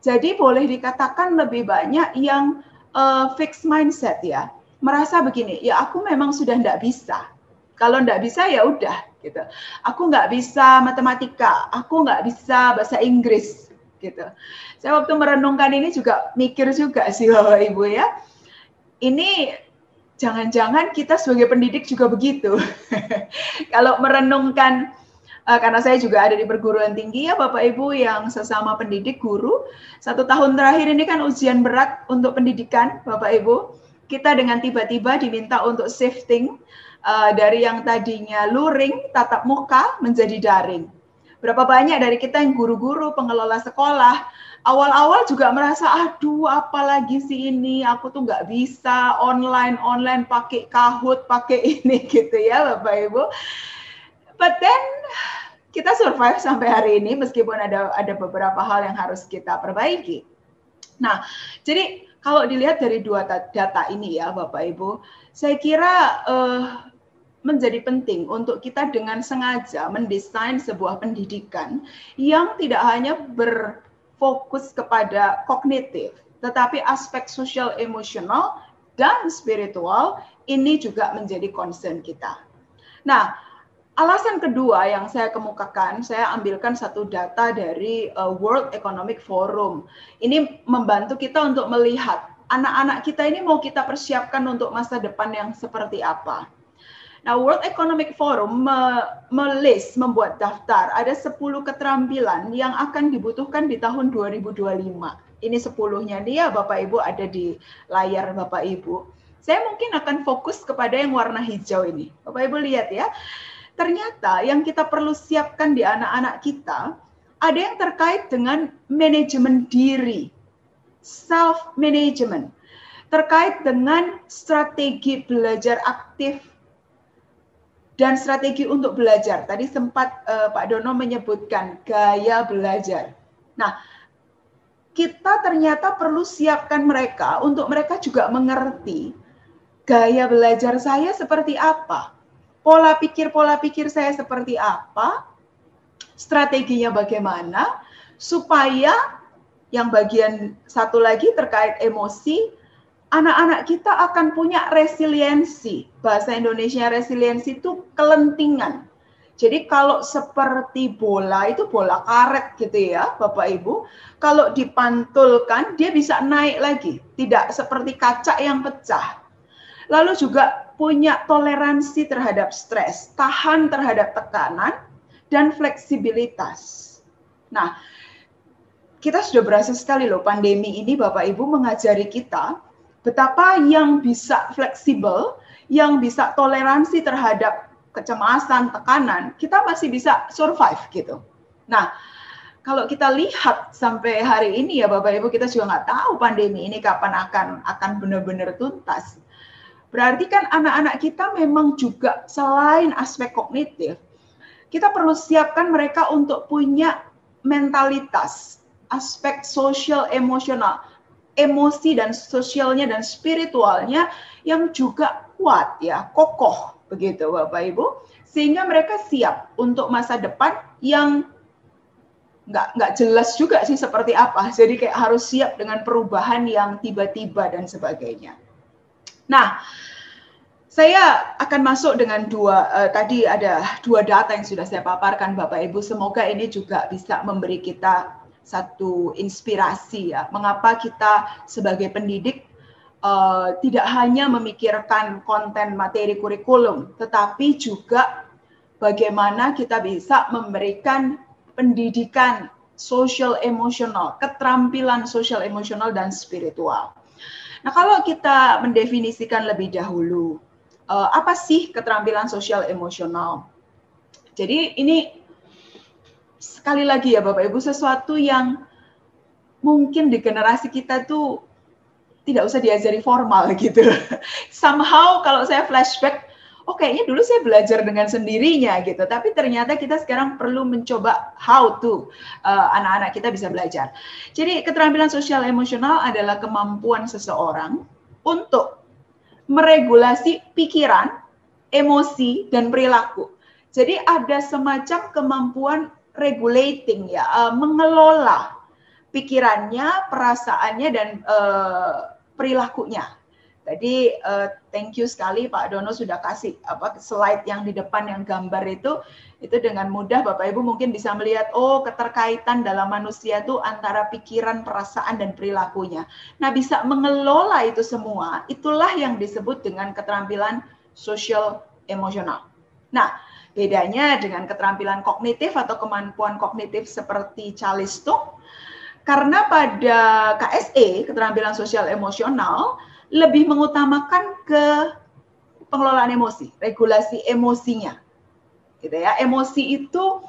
Jadi boleh dikatakan lebih banyak yang uh, fixed mindset ya. Merasa begini, ya aku memang sudah tidak bisa. Kalau tidak bisa ya udah gitu. Aku nggak bisa matematika, aku nggak bisa bahasa Inggris, gitu. Saya waktu merenungkan ini juga mikir juga sih Bapak Ibu ya. Ini jangan-jangan kita sebagai pendidik juga begitu. Kalau merenungkan uh, karena saya juga ada di perguruan tinggi ya Bapak Ibu yang sesama pendidik guru. Satu tahun terakhir ini kan ujian berat untuk pendidikan Bapak Ibu. Kita dengan tiba-tiba diminta untuk shifting uh, dari yang tadinya luring tatap muka menjadi daring. Berapa banyak dari kita yang guru-guru, pengelola sekolah, awal-awal juga merasa, aduh apalagi sih ini, aku tuh nggak bisa online-online pakai kahut, pakai ini gitu ya Bapak Ibu. But then kita survive sampai hari ini meskipun ada ada beberapa hal yang harus kita perbaiki. Nah, jadi kalau dilihat dari dua data ini ya Bapak Ibu, saya kira uh, menjadi penting untuk kita dengan sengaja mendesain sebuah pendidikan yang tidak hanya berfokus kepada kognitif, tetapi aspek sosial emosional dan spiritual ini juga menjadi concern kita. Nah, alasan kedua yang saya kemukakan, saya ambilkan satu data dari uh, World Economic Forum. Ini membantu kita untuk melihat anak-anak kita ini mau kita persiapkan untuk masa depan yang seperti apa. Nah, World Economic Forum melis, membuat daftar ada 10 keterampilan yang akan dibutuhkan di tahun 2025. Ini sepuluhnya dia Bapak Ibu ada di layar Bapak Ibu. Saya mungkin akan fokus kepada yang warna hijau ini. Bapak Ibu lihat ya. Ternyata yang kita perlu siapkan di anak-anak kita ada yang terkait dengan manajemen diri, self management, terkait dengan strategi belajar aktif dan strategi untuk belajar. Tadi sempat uh, Pak Dono menyebutkan gaya belajar. Nah, kita ternyata perlu siapkan mereka untuk mereka juga mengerti gaya belajar saya seperti apa, pola pikir pola pikir saya seperti apa, strateginya bagaimana supaya yang bagian satu lagi terkait emosi anak-anak kita akan punya resiliensi. Bahasa Indonesia resiliensi itu kelentingan. Jadi kalau seperti bola itu bola karet gitu ya, Bapak Ibu, kalau dipantulkan dia bisa naik lagi, tidak seperti kaca yang pecah. Lalu juga punya toleransi terhadap stres, tahan terhadap tekanan dan fleksibilitas. Nah, kita sudah berasa sekali loh pandemi ini Bapak Ibu mengajari kita betapa yang bisa fleksibel, yang bisa toleransi terhadap kecemasan, tekanan, kita masih bisa survive gitu. Nah, kalau kita lihat sampai hari ini ya Bapak Ibu kita juga nggak tahu pandemi ini kapan akan akan benar-benar tuntas. Berarti kan anak-anak kita memang juga selain aspek kognitif, kita perlu siapkan mereka untuk punya mentalitas, aspek sosial emosional, emosi dan sosialnya dan spiritualnya yang juga kuat ya, kokoh begitu Bapak Ibu, sehingga mereka siap untuk masa depan yang nggak nggak jelas juga sih seperti apa. Jadi kayak harus siap dengan perubahan yang tiba-tiba dan sebagainya. Nah, saya akan masuk dengan dua uh, tadi ada dua data yang sudah saya paparkan Bapak Ibu. Semoga ini juga bisa memberi kita satu inspirasi ya. Mengapa kita sebagai pendidik uh, tidak hanya memikirkan konten materi kurikulum, tetapi juga bagaimana kita bisa memberikan pendidikan social emosional, keterampilan social emosional dan spiritual. Nah, kalau kita mendefinisikan lebih dahulu, uh, apa sih keterampilan sosial emosional? Jadi ini sekali lagi ya Bapak Ibu sesuatu yang mungkin di generasi kita tuh tidak usah diajari formal gitu. Somehow kalau saya flashback, oh kayaknya dulu saya belajar dengan sendirinya gitu. Tapi ternyata kita sekarang perlu mencoba how to uh, anak-anak uh, kita bisa belajar. Jadi keterampilan sosial emosional adalah kemampuan seseorang untuk meregulasi pikiran, emosi, dan perilaku. Jadi ada semacam kemampuan regulating ya, uh, mengelola pikirannya, perasaannya dan uh, perilakunya. Jadi uh, thank you sekali Pak Dono sudah kasih apa slide yang di depan yang gambar itu itu dengan mudah Bapak Ibu mungkin bisa melihat oh keterkaitan dalam manusia itu antara pikiran, perasaan dan perilakunya. Nah, bisa mengelola itu semua, itulah yang disebut dengan keterampilan sosial emosional. Nah, Bedanya dengan keterampilan kognitif atau kemampuan kognitif seperti Calisto, karena pada KSE, keterampilan sosial emosional, lebih mengutamakan ke pengelolaan emosi, regulasi emosinya. Gitu ya. Emosi itu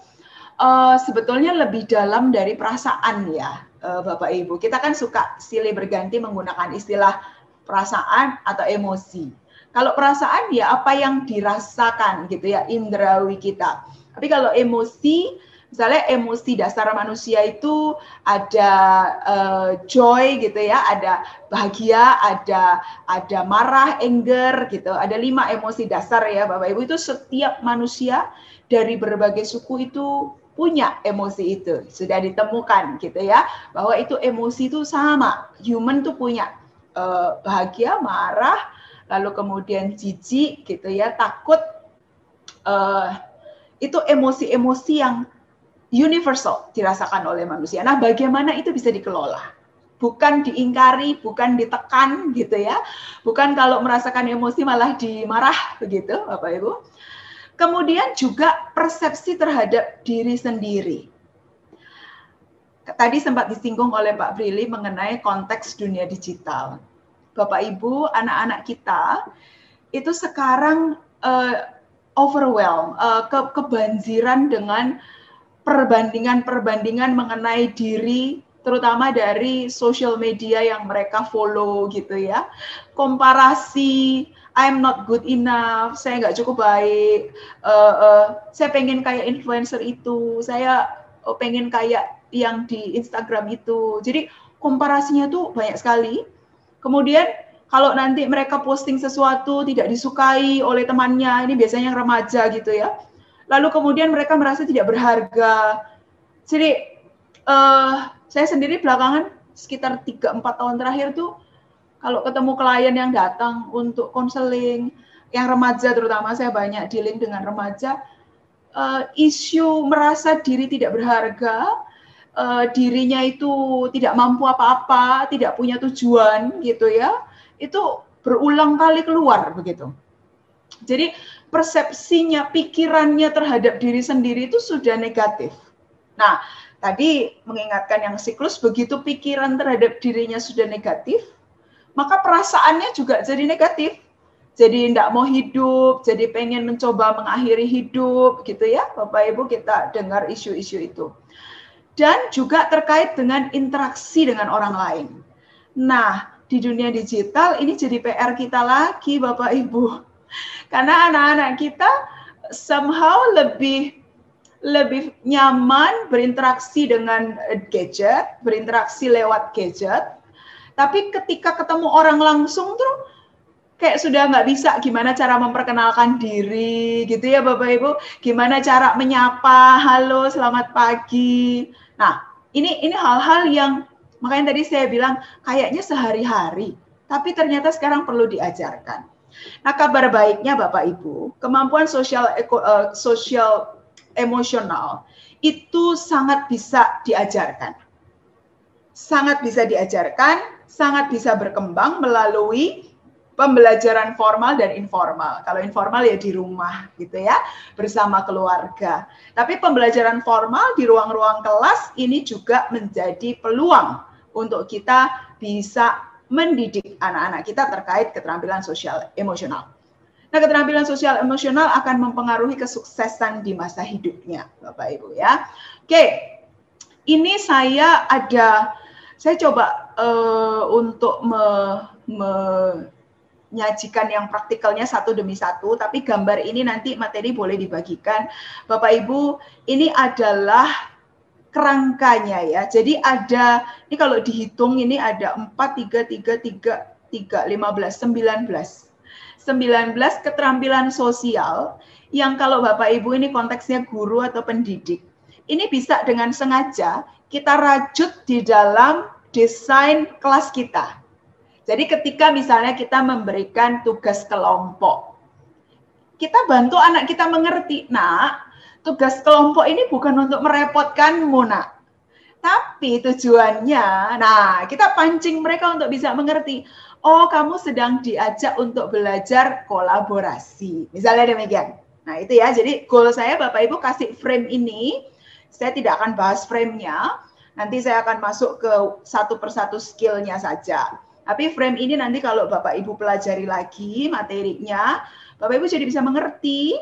uh, sebetulnya lebih dalam dari perasaan ya, uh, Bapak Ibu. Kita kan suka silih berganti menggunakan istilah perasaan atau emosi. Kalau perasaan ya apa yang dirasakan gitu ya indrawi kita. Tapi kalau emosi, misalnya emosi dasar manusia itu ada uh, joy gitu ya, ada bahagia, ada ada marah, anger gitu. Ada lima emosi dasar ya Bapak Ibu itu setiap manusia dari berbagai suku itu punya emosi itu sudah ditemukan gitu ya bahwa itu emosi itu sama human tuh punya uh, bahagia marah lalu kemudian jijik gitu ya, takut uh, itu emosi-emosi yang universal dirasakan oleh manusia. Nah, bagaimana itu bisa dikelola? Bukan diingkari, bukan ditekan gitu ya. Bukan kalau merasakan emosi malah dimarah begitu, Bapak Ibu. Kemudian juga persepsi terhadap diri sendiri. Tadi sempat disinggung oleh Pak Brili mengenai konteks dunia digital. Bapak Ibu, anak-anak kita itu sekarang uh, overwhelm, uh, ke kebanjiran dengan perbandingan-perbandingan mengenai diri terutama dari social media yang mereka follow gitu ya. Komparasi I'm not good enough, saya nggak cukup baik, uh, uh, saya pengen kayak influencer itu, saya pengen kayak yang di Instagram itu. Jadi komparasinya tuh banyak sekali Kemudian kalau nanti mereka posting sesuatu tidak disukai oleh temannya, ini biasanya yang remaja gitu ya. Lalu kemudian mereka merasa tidak berharga. Jadi uh, saya sendiri belakangan sekitar 3-4 tahun terakhir tuh kalau ketemu klien yang datang untuk konseling, yang remaja terutama saya banyak dealing dengan remaja, uh, isu merasa diri tidak berharga, uh, dirinya itu tidak mampu apa-apa, tidak punya tujuan gitu ya, itu berulang kali keluar begitu. Jadi persepsinya, pikirannya terhadap diri sendiri itu sudah negatif. Nah, tadi mengingatkan yang siklus begitu pikiran terhadap dirinya sudah negatif, maka perasaannya juga jadi negatif. Jadi tidak mau hidup, jadi pengen mencoba mengakhiri hidup gitu ya, Bapak Ibu kita dengar isu-isu itu dan juga terkait dengan interaksi dengan orang lain. Nah, di dunia digital ini jadi PR kita lagi Bapak Ibu. Karena anak-anak kita somehow lebih lebih nyaman berinteraksi dengan gadget, berinteraksi lewat gadget. Tapi ketika ketemu orang langsung tuh kayak sudah nggak bisa gimana cara memperkenalkan diri gitu ya Bapak Ibu, gimana cara menyapa, halo, selamat pagi. Nah, ini ini hal-hal yang makanya tadi saya bilang kayaknya sehari-hari, tapi ternyata sekarang perlu diajarkan. Nah, kabar baiknya Bapak Ibu, kemampuan sosial uh, sosial emosional itu sangat bisa diajarkan. Sangat bisa diajarkan, sangat bisa berkembang melalui pembelajaran formal dan informal. Kalau informal ya di rumah gitu ya, bersama keluarga. Tapi pembelajaran formal di ruang-ruang kelas ini juga menjadi peluang untuk kita bisa mendidik anak-anak kita terkait keterampilan sosial emosional. Nah, keterampilan sosial emosional akan mempengaruhi kesuksesan di masa hidupnya, Bapak Ibu ya. Oke, ini saya ada, saya coba uh, untuk me, menyajikan yang praktikalnya satu demi satu, tapi gambar ini nanti materi boleh dibagikan. Bapak Ibu, ini adalah kerangkanya ya. Jadi ada, ini kalau dihitung ini ada 4, 3, 3, 3, 3, 15, 19 19 keterampilan sosial yang kalau Bapak Ibu ini konteksnya guru atau pendidik, ini bisa dengan sengaja kita rajut di dalam desain kelas kita. Jadi ketika misalnya kita memberikan tugas kelompok, kita bantu anak kita mengerti, nah tugas kelompok ini bukan untuk merepotkanmu nak, tapi tujuannya, nah kita pancing mereka untuk bisa mengerti, oh kamu sedang diajak untuk belajar kolaborasi. Misalnya demikian. Nah itu ya, jadi goal saya Bapak Ibu kasih frame ini, saya tidak akan bahas frame-nya, nanti saya akan masuk ke satu persatu skill-nya saja. Tapi frame ini nanti kalau Bapak Ibu pelajari lagi materinya, Bapak Ibu jadi bisa mengerti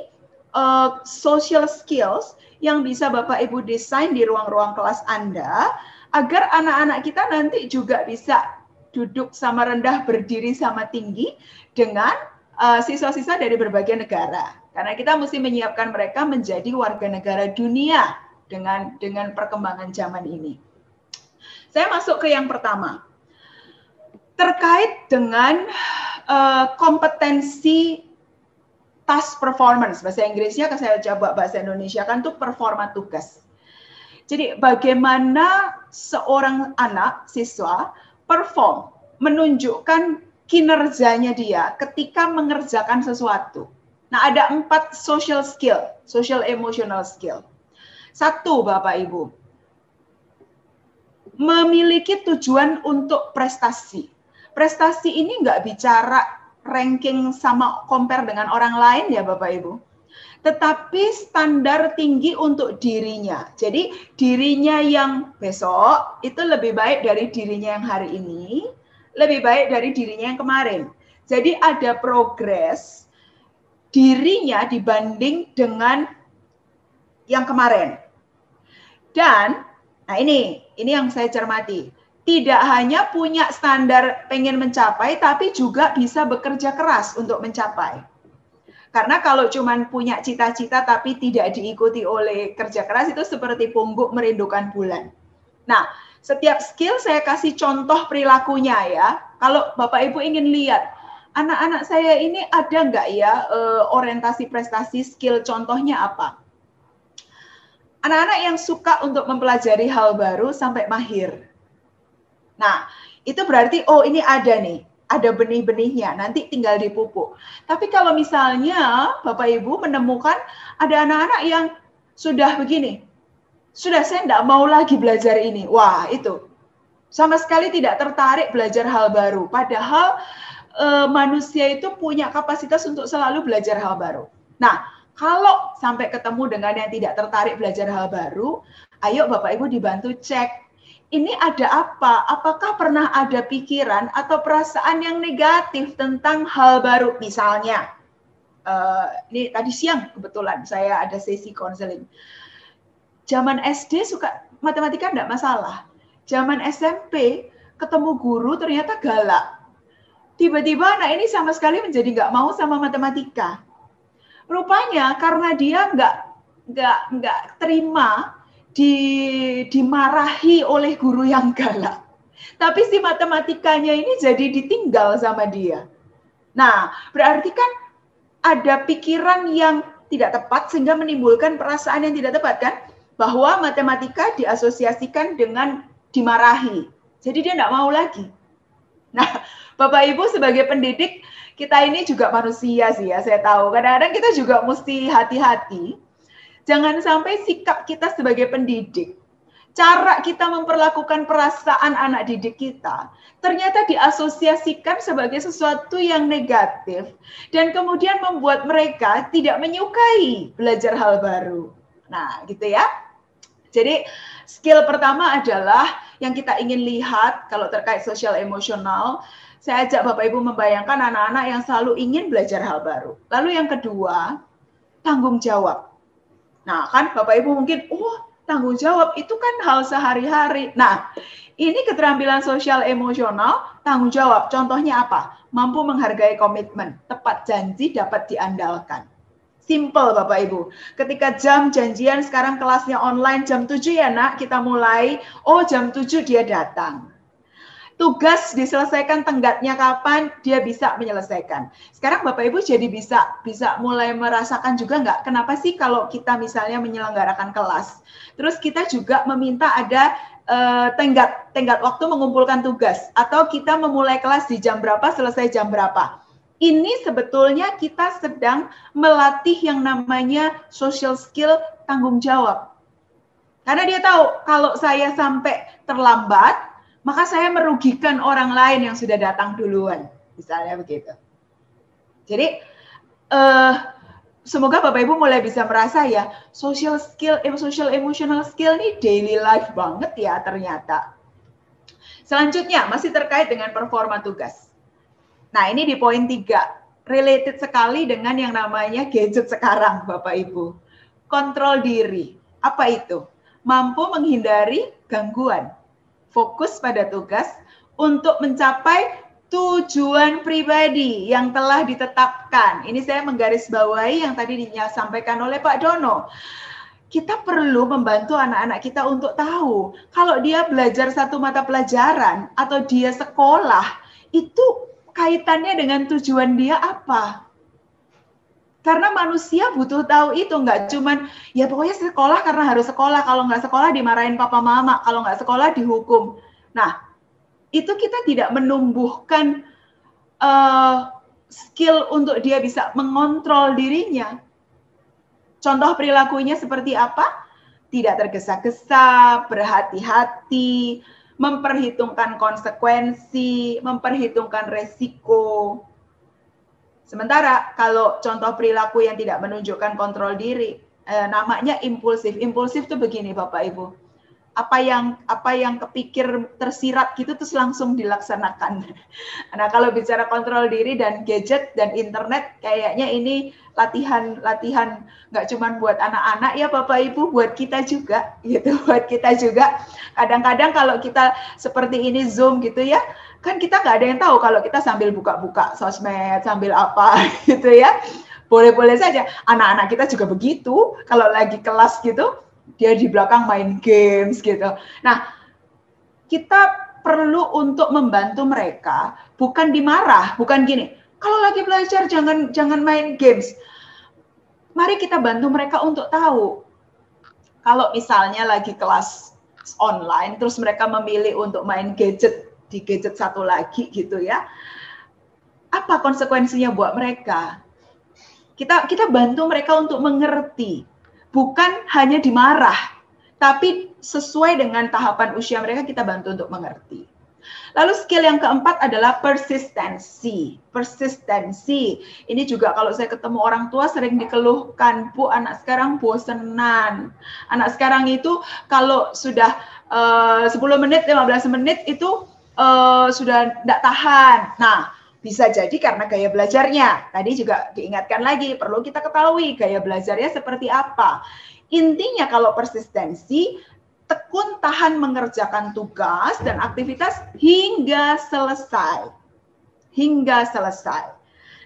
uh, social skills yang bisa Bapak Ibu desain di ruang-ruang kelas Anda, agar anak-anak kita nanti juga bisa duduk sama rendah, berdiri sama tinggi dengan uh, siswa-siswa dari berbagai negara. Karena kita mesti menyiapkan mereka menjadi warga negara dunia dengan dengan perkembangan zaman ini. Saya masuk ke yang pertama. Terkait dengan uh, kompetensi task performance bahasa Inggrisnya saya coba bahasa Indonesia kan tuh performa tugas. Jadi bagaimana seorang anak siswa perform, menunjukkan kinerjanya dia ketika mengerjakan sesuatu. Nah, ada empat social skill, social emotional skill. Satu, Bapak Ibu, memiliki tujuan untuk prestasi. Prestasi ini nggak bicara ranking sama compare dengan orang lain ya Bapak Ibu tetapi standar tinggi untuk dirinya. Jadi dirinya yang besok itu lebih baik dari dirinya yang hari ini, lebih baik dari dirinya yang kemarin. Jadi ada progres dirinya dibanding dengan yang kemarin. Dan nah ini ini yang saya cermati. Tidak hanya punya standar pengen mencapai tapi juga bisa bekerja keras untuk mencapai. Karena kalau cuma punya cita-cita tapi tidak diikuti oleh kerja keras itu seperti pungguk merindukan bulan. Nah, setiap skill saya kasih contoh perilakunya ya. Kalau Bapak Ibu ingin lihat anak-anak saya ini ada nggak ya uh, orientasi prestasi skill contohnya apa? Anak-anak yang suka untuk mempelajari hal baru sampai mahir. Nah, itu berarti oh ini ada nih ada benih-benihnya, nanti tinggal dipupuk. Tapi kalau misalnya Bapak Ibu menemukan ada anak-anak yang sudah begini, sudah saya tidak mau lagi belajar ini, wah itu sama sekali tidak tertarik belajar hal baru. Padahal e, manusia itu punya kapasitas untuk selalu belajar hal baru. Nah, kalau sampai ketemu dengan yang tidak tertarik belajar hal baru, ayo Bapak Ibu dibantu cek ini ada apa? Apakah pernah ada pikiran atau perasaan yang negatif tentang hal baru? Misalnya, uh, ini tadi siang kebetulan saya ada sesi konseling. Zaman SD suka matematika enggak masalah. Zaman SMP ketemu guru ternyata galak. Tiba-tiba anak ini sama sekali menjadi nggak mau sama matematika. Rupanya karena dia nggak nggak nggak terima di, dimarahi oleh guru yang galak. Tapi si matematikanya ini jadi ditinggal sama dia. Nah, berarti kan ada pikiran yang tidak tepat sehingga menimbulkan perasaan yang tidak tepat kan? Bahwa matematika diasosiasikan dengan dimarahi. Jadi dia tidak mau lagi. Nah, Bapak Ibu sebagai pendidik, kita ini juga manusia sih ya, saya tahu. Kadang-kadang kita juga mesti hati-hati. Jangan sampai sikap kita sebagai pendidik cara kita memperlakukan perasaan anak didik kita ternyata diasosiasikan sebagai sesuatu yang negatif dan kemudian membuat mereka tidak menyukai belajar hal baru. Nah, gitu ya. Jadi skill pertama adalah yang kita ingin lihat kalau terkait sosial emosional, saya ajak Bapak Ibu membayangkan anak-anak yang selalu ingin belajar hal baru. Lalu yang kedua, tanggung jawab. Nah, kan Bapak Ibu mungkin, oh tanggung jawab itu kan hal sehari-hari. Nah, ini keterampilan sosial emosional, tanggung jawab. Contohnya apa? Mampu menghargai komitmen, tepat janji dapat diandalkan. Simple Bapak Ibu. Ketika jam janjian sekarang kelasnya online jam 7 ya nak, kita mulai. Oh jam 7 dia datang tugas diselesaikan tenggatnya kapan dia bisa menyelesaikan. Sekarang Bapak Ibu jadi bisa bisa mulai merasakan juga nggak kenapa sih kalau kita misalnya menyelenggarakan kelas, terus kita juga meminta ada uh, tenggat tenggat waktu mengumpulkan tugas atau kita memulai kelas di jam berapa selesai jam berapa. Ini sebetulnya kita sedang melatih yang namanya social skill tanggung jawab. Karena dia tahu kalau saya sampai terlambat, maka saya merugikan orang lain yang sudah datang duluan, misalnya begitu. Jadi uh, semoga Bapak Ibu mulai bisa merasa ya social skill, social emotional skill ini daily life banget ya ternyata. Selanjutnya masih terkait dengan performa tugas. Nah ini di poin tiga, related sekali dengan yang namanya gadget sekarang Bapak Ibu. Kontrol diri, apa itu? Mampu menghindari gangguan fokus pada tugas untuk mencapai tujuan pribadi yang telah ditetapkan. Ini saya menggarisbawahi yang tadi disampaikan oleh Pak Dono. Kita perlu membantu anak-anak kita untuk tahu kalau dia belajar satu mata pelajaran atau dia sekolah itu kaitannya dengan tujuan dia apa. Karena manusia butuh tahu itu, nggak cuman ya pokoknya sekolah karena harus sekolah, kalau nggak sekolah dimarahin papa mama, kalau nggak sekolah dihukum. Nah, itu kita tidak menumbuhkan uh, skill untuk dia bisa mengontrol dirinya. Contoh perilakunya seperti apa? Tidak tergesa-gesa, berhati-hati, memperhitungkan konsekuensi, memperhitungkan resiko, Sementara kalau contoh perilaku yang tidak menunjukkan kontrol diri, eh, namanya impulsif. Impulsif itu begini Bapak Ibu. Apa yang apa yang kepikir tersirat gitu terus langsung dilaksanakan. Nah, kalau bicara kontrol diri dan gadget dan internet kayaknya ini latihan-latihan nggak cuma buat anak-anak ya Bapak Ibu, buat kita juga gitu, buat kita juga. Kadang-kadang kalau kita seperti ini Zoom gitu ya, kan kita nggak ada yang tahu kalau kita sambil buka-buka sosmed, sambil apa gitu ya. Boleh-boleh saja. Anak-anak kita juga begitu. Kalau lagi kelas gitu, dia di belakang main games gitu. Nah, kita perlu untuk membantu mereka, bukan dimarah, bukan gini. Kalau lagi belajar jangan jangan main games. Mari kita bantu mereka untuk tahu. Kalau misalnya lagi kelas online, terus mereka memilih untuk main gadget di gadget satu lagi gitu ya. Apa konsekuensinya buat mereka? Kita kita bantu mereka untuk mengerti, bukan hanya dimarah, tapi sesuai dengan tahapan usia mereka kita bantu untuk mengerti. Lalu skill yang keempat adalah persistensi. Persistensi. Ini juga kalau saya ketemu orang tua sering dikeluhkan, Bu, anak sekarang bosenan. Anak sekarang itu kalau sudah uh, 10 menit, 15 menit itu uh, sudah tidak tahan. Nah, bisa jadi karena gaya belajarnya. Tadi juga diingatkan lagi, perlu kita ketahui gaya belajarnya seperti apa. Intinya kalau persistensi, tekun tahan mengerjakan tugas dan aktivitas hingga selesai. Hingga selesai.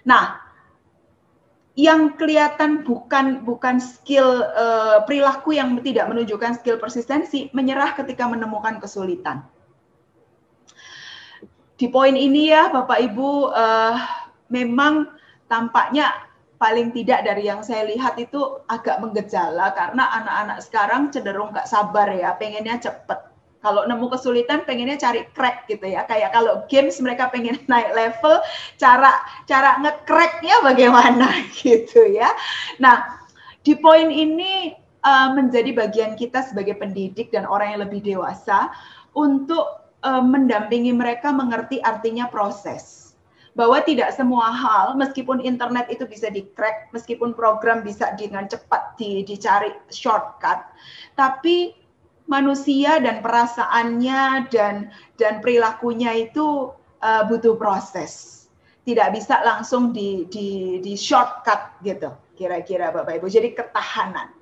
Nah, yang kelihatan bukan bukan skill uh, perilaku yang tidak menunjukkan skill persistensi, menyerah ketika menemukan kesulitan di poin ini ya Bapak Ibu uh, memang tampaknya paling tidak dari yang saya lihat itu agak menggejala karena anak-anak sekarang cenderung nggak sabar ya, pengennya cepet. Kalau nemu kesulitan pengennya cari crack gitu ya. Kayak kalau games mereka pengen naik level, cara cara ngecracknya bagaimana gitu ya. Nah, di poin ini uh, menjadi bagian kita sebagai pendidik dan orang yang lebih dewasa untuk uh, mendampingi mereka mengerti artinya proses bahwa tidak semua hal meskipun internet itu bisa di crack, meskipun program bisa dengan cepat di, dicari shortcut, tapi manusia dan perasaannya dan dan perilakunya itu uh, butuh proses. Tidak bisa langsung di di di shortcut gitu, kira-kira Bapak Ibu. Jadi ketahanan.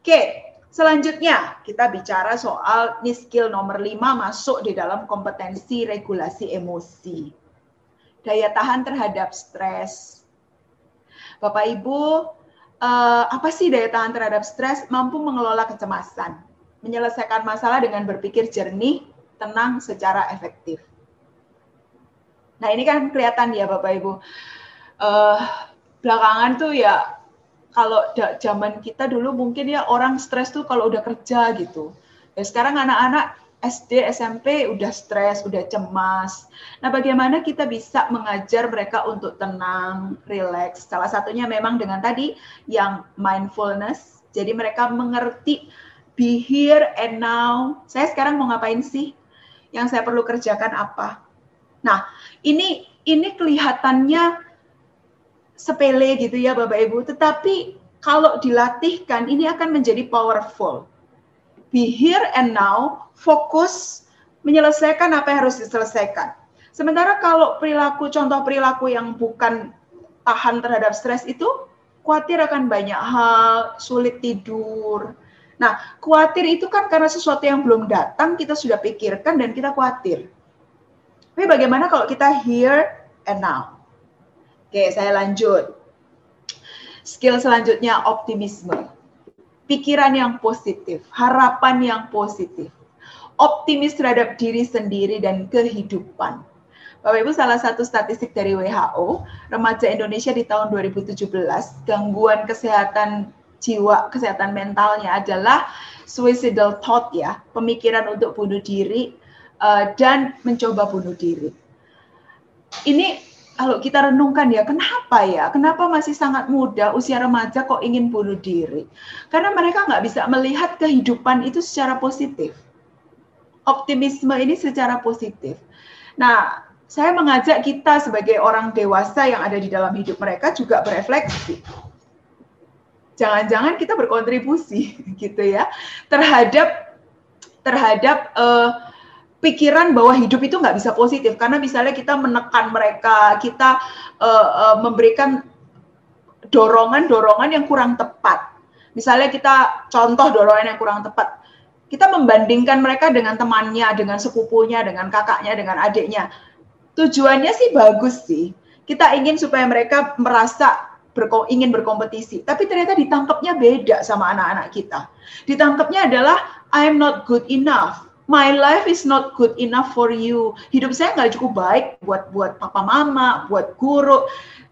Oke, Selanjutnya, kita bicara soal ini skill nomor 5 masuk di dalam kompetensi regulasi emosi daya tahan terhadap stres. Bapak Ibu, uh, apa sih daya tahan terhadap stres? Mampu mengelola kecemasan, menyelesaikan masalah dengan berpikir jernih, tenang secara efektif. Nah ini kan kelihatan ya Bapak Ibu. Uh, belakangan tuh ya kalau zaman kita dulu mungkin ya orang stres tuh kalau udah kerja gitu. Ya sekarang anak-anak SD, SMP udah stres, udah cemas. Nah, bagaimana kita bisa mengajar mereka untuk tenang, relax? Salah satunya memang dengan tadi yang mindfulness. Jadi mereka mengerti be here and now. Saya sekarang mau ngapain sih? Yang saya perlu kerjakan apa? Nah, ini ini kelihatannya sepele gitu ya Bapak Ibu, tetapi kalau dilatihkan ini akan menjadi powerful be here and now, fokus menyelesaikan apa yang harus diselesaikan. Sementara kalau perilaku, contoh perilaku yang bukan tahan terhadap stres itu, khawatir akan banyak hal, sulit tidur. Nah, khawatir itu kan karena sesuatu yang belum datang, kita sudah pikirkan dan kita khawatir. Tapi bagaimana kalau kita here and now? Oke, saya lanjut. Skill selanjutnya optimisme pikiran yang positif, harapan yang positif, optimis terhadap diri sendiri dan kehidupan. Bapak Ibu, salah satu statistik dari WHO, remaja Indonesia di tahun 2017, gangguan kesehatan jiwa, kesehatan mentalnya adalah suicidal thought ya, pemikiran untuk bunuh diri uh, dan mencoba bunuh diri. Ini kalau kita renungkan ya, kenapa ya? Kenapa masih sangat muda, usia remaja kok ingin bunuh diri? Karena mereka nggak bisa melihat kehidupan itu secara positif. Optimisme ini secara positif. Nah, saya mengajak kita sebagai orang dewasa yang ada di dalam hidup mereka juga berefleksi. Jangan-jangan kita berkontribusi gitu ya terhadap terhadap uh, pikiran bahwa hidup itu nggak bisa positif karena misalnya kita menekan mereka, kita uh, uh, memberikan dorongan-dorongan yang kurang tepat. Misalnya kita contoh dorongan yang kurang tepat. Kita membandingkan mereka dengan temannya, dengan sepupunya, dengan kakaknya, dengan adiknya. Tujuannya sih bagus sih. Kita ingin supaya mereka merasa berko ingin berkompetisi, tapi ternyata ditangkapnya beda sama anak-anak kita. Ditangkapnya adalah I'm not good enough my life is not good enough for you. Hidup saya nggak cukup baik buat buat papa mama, buat guru.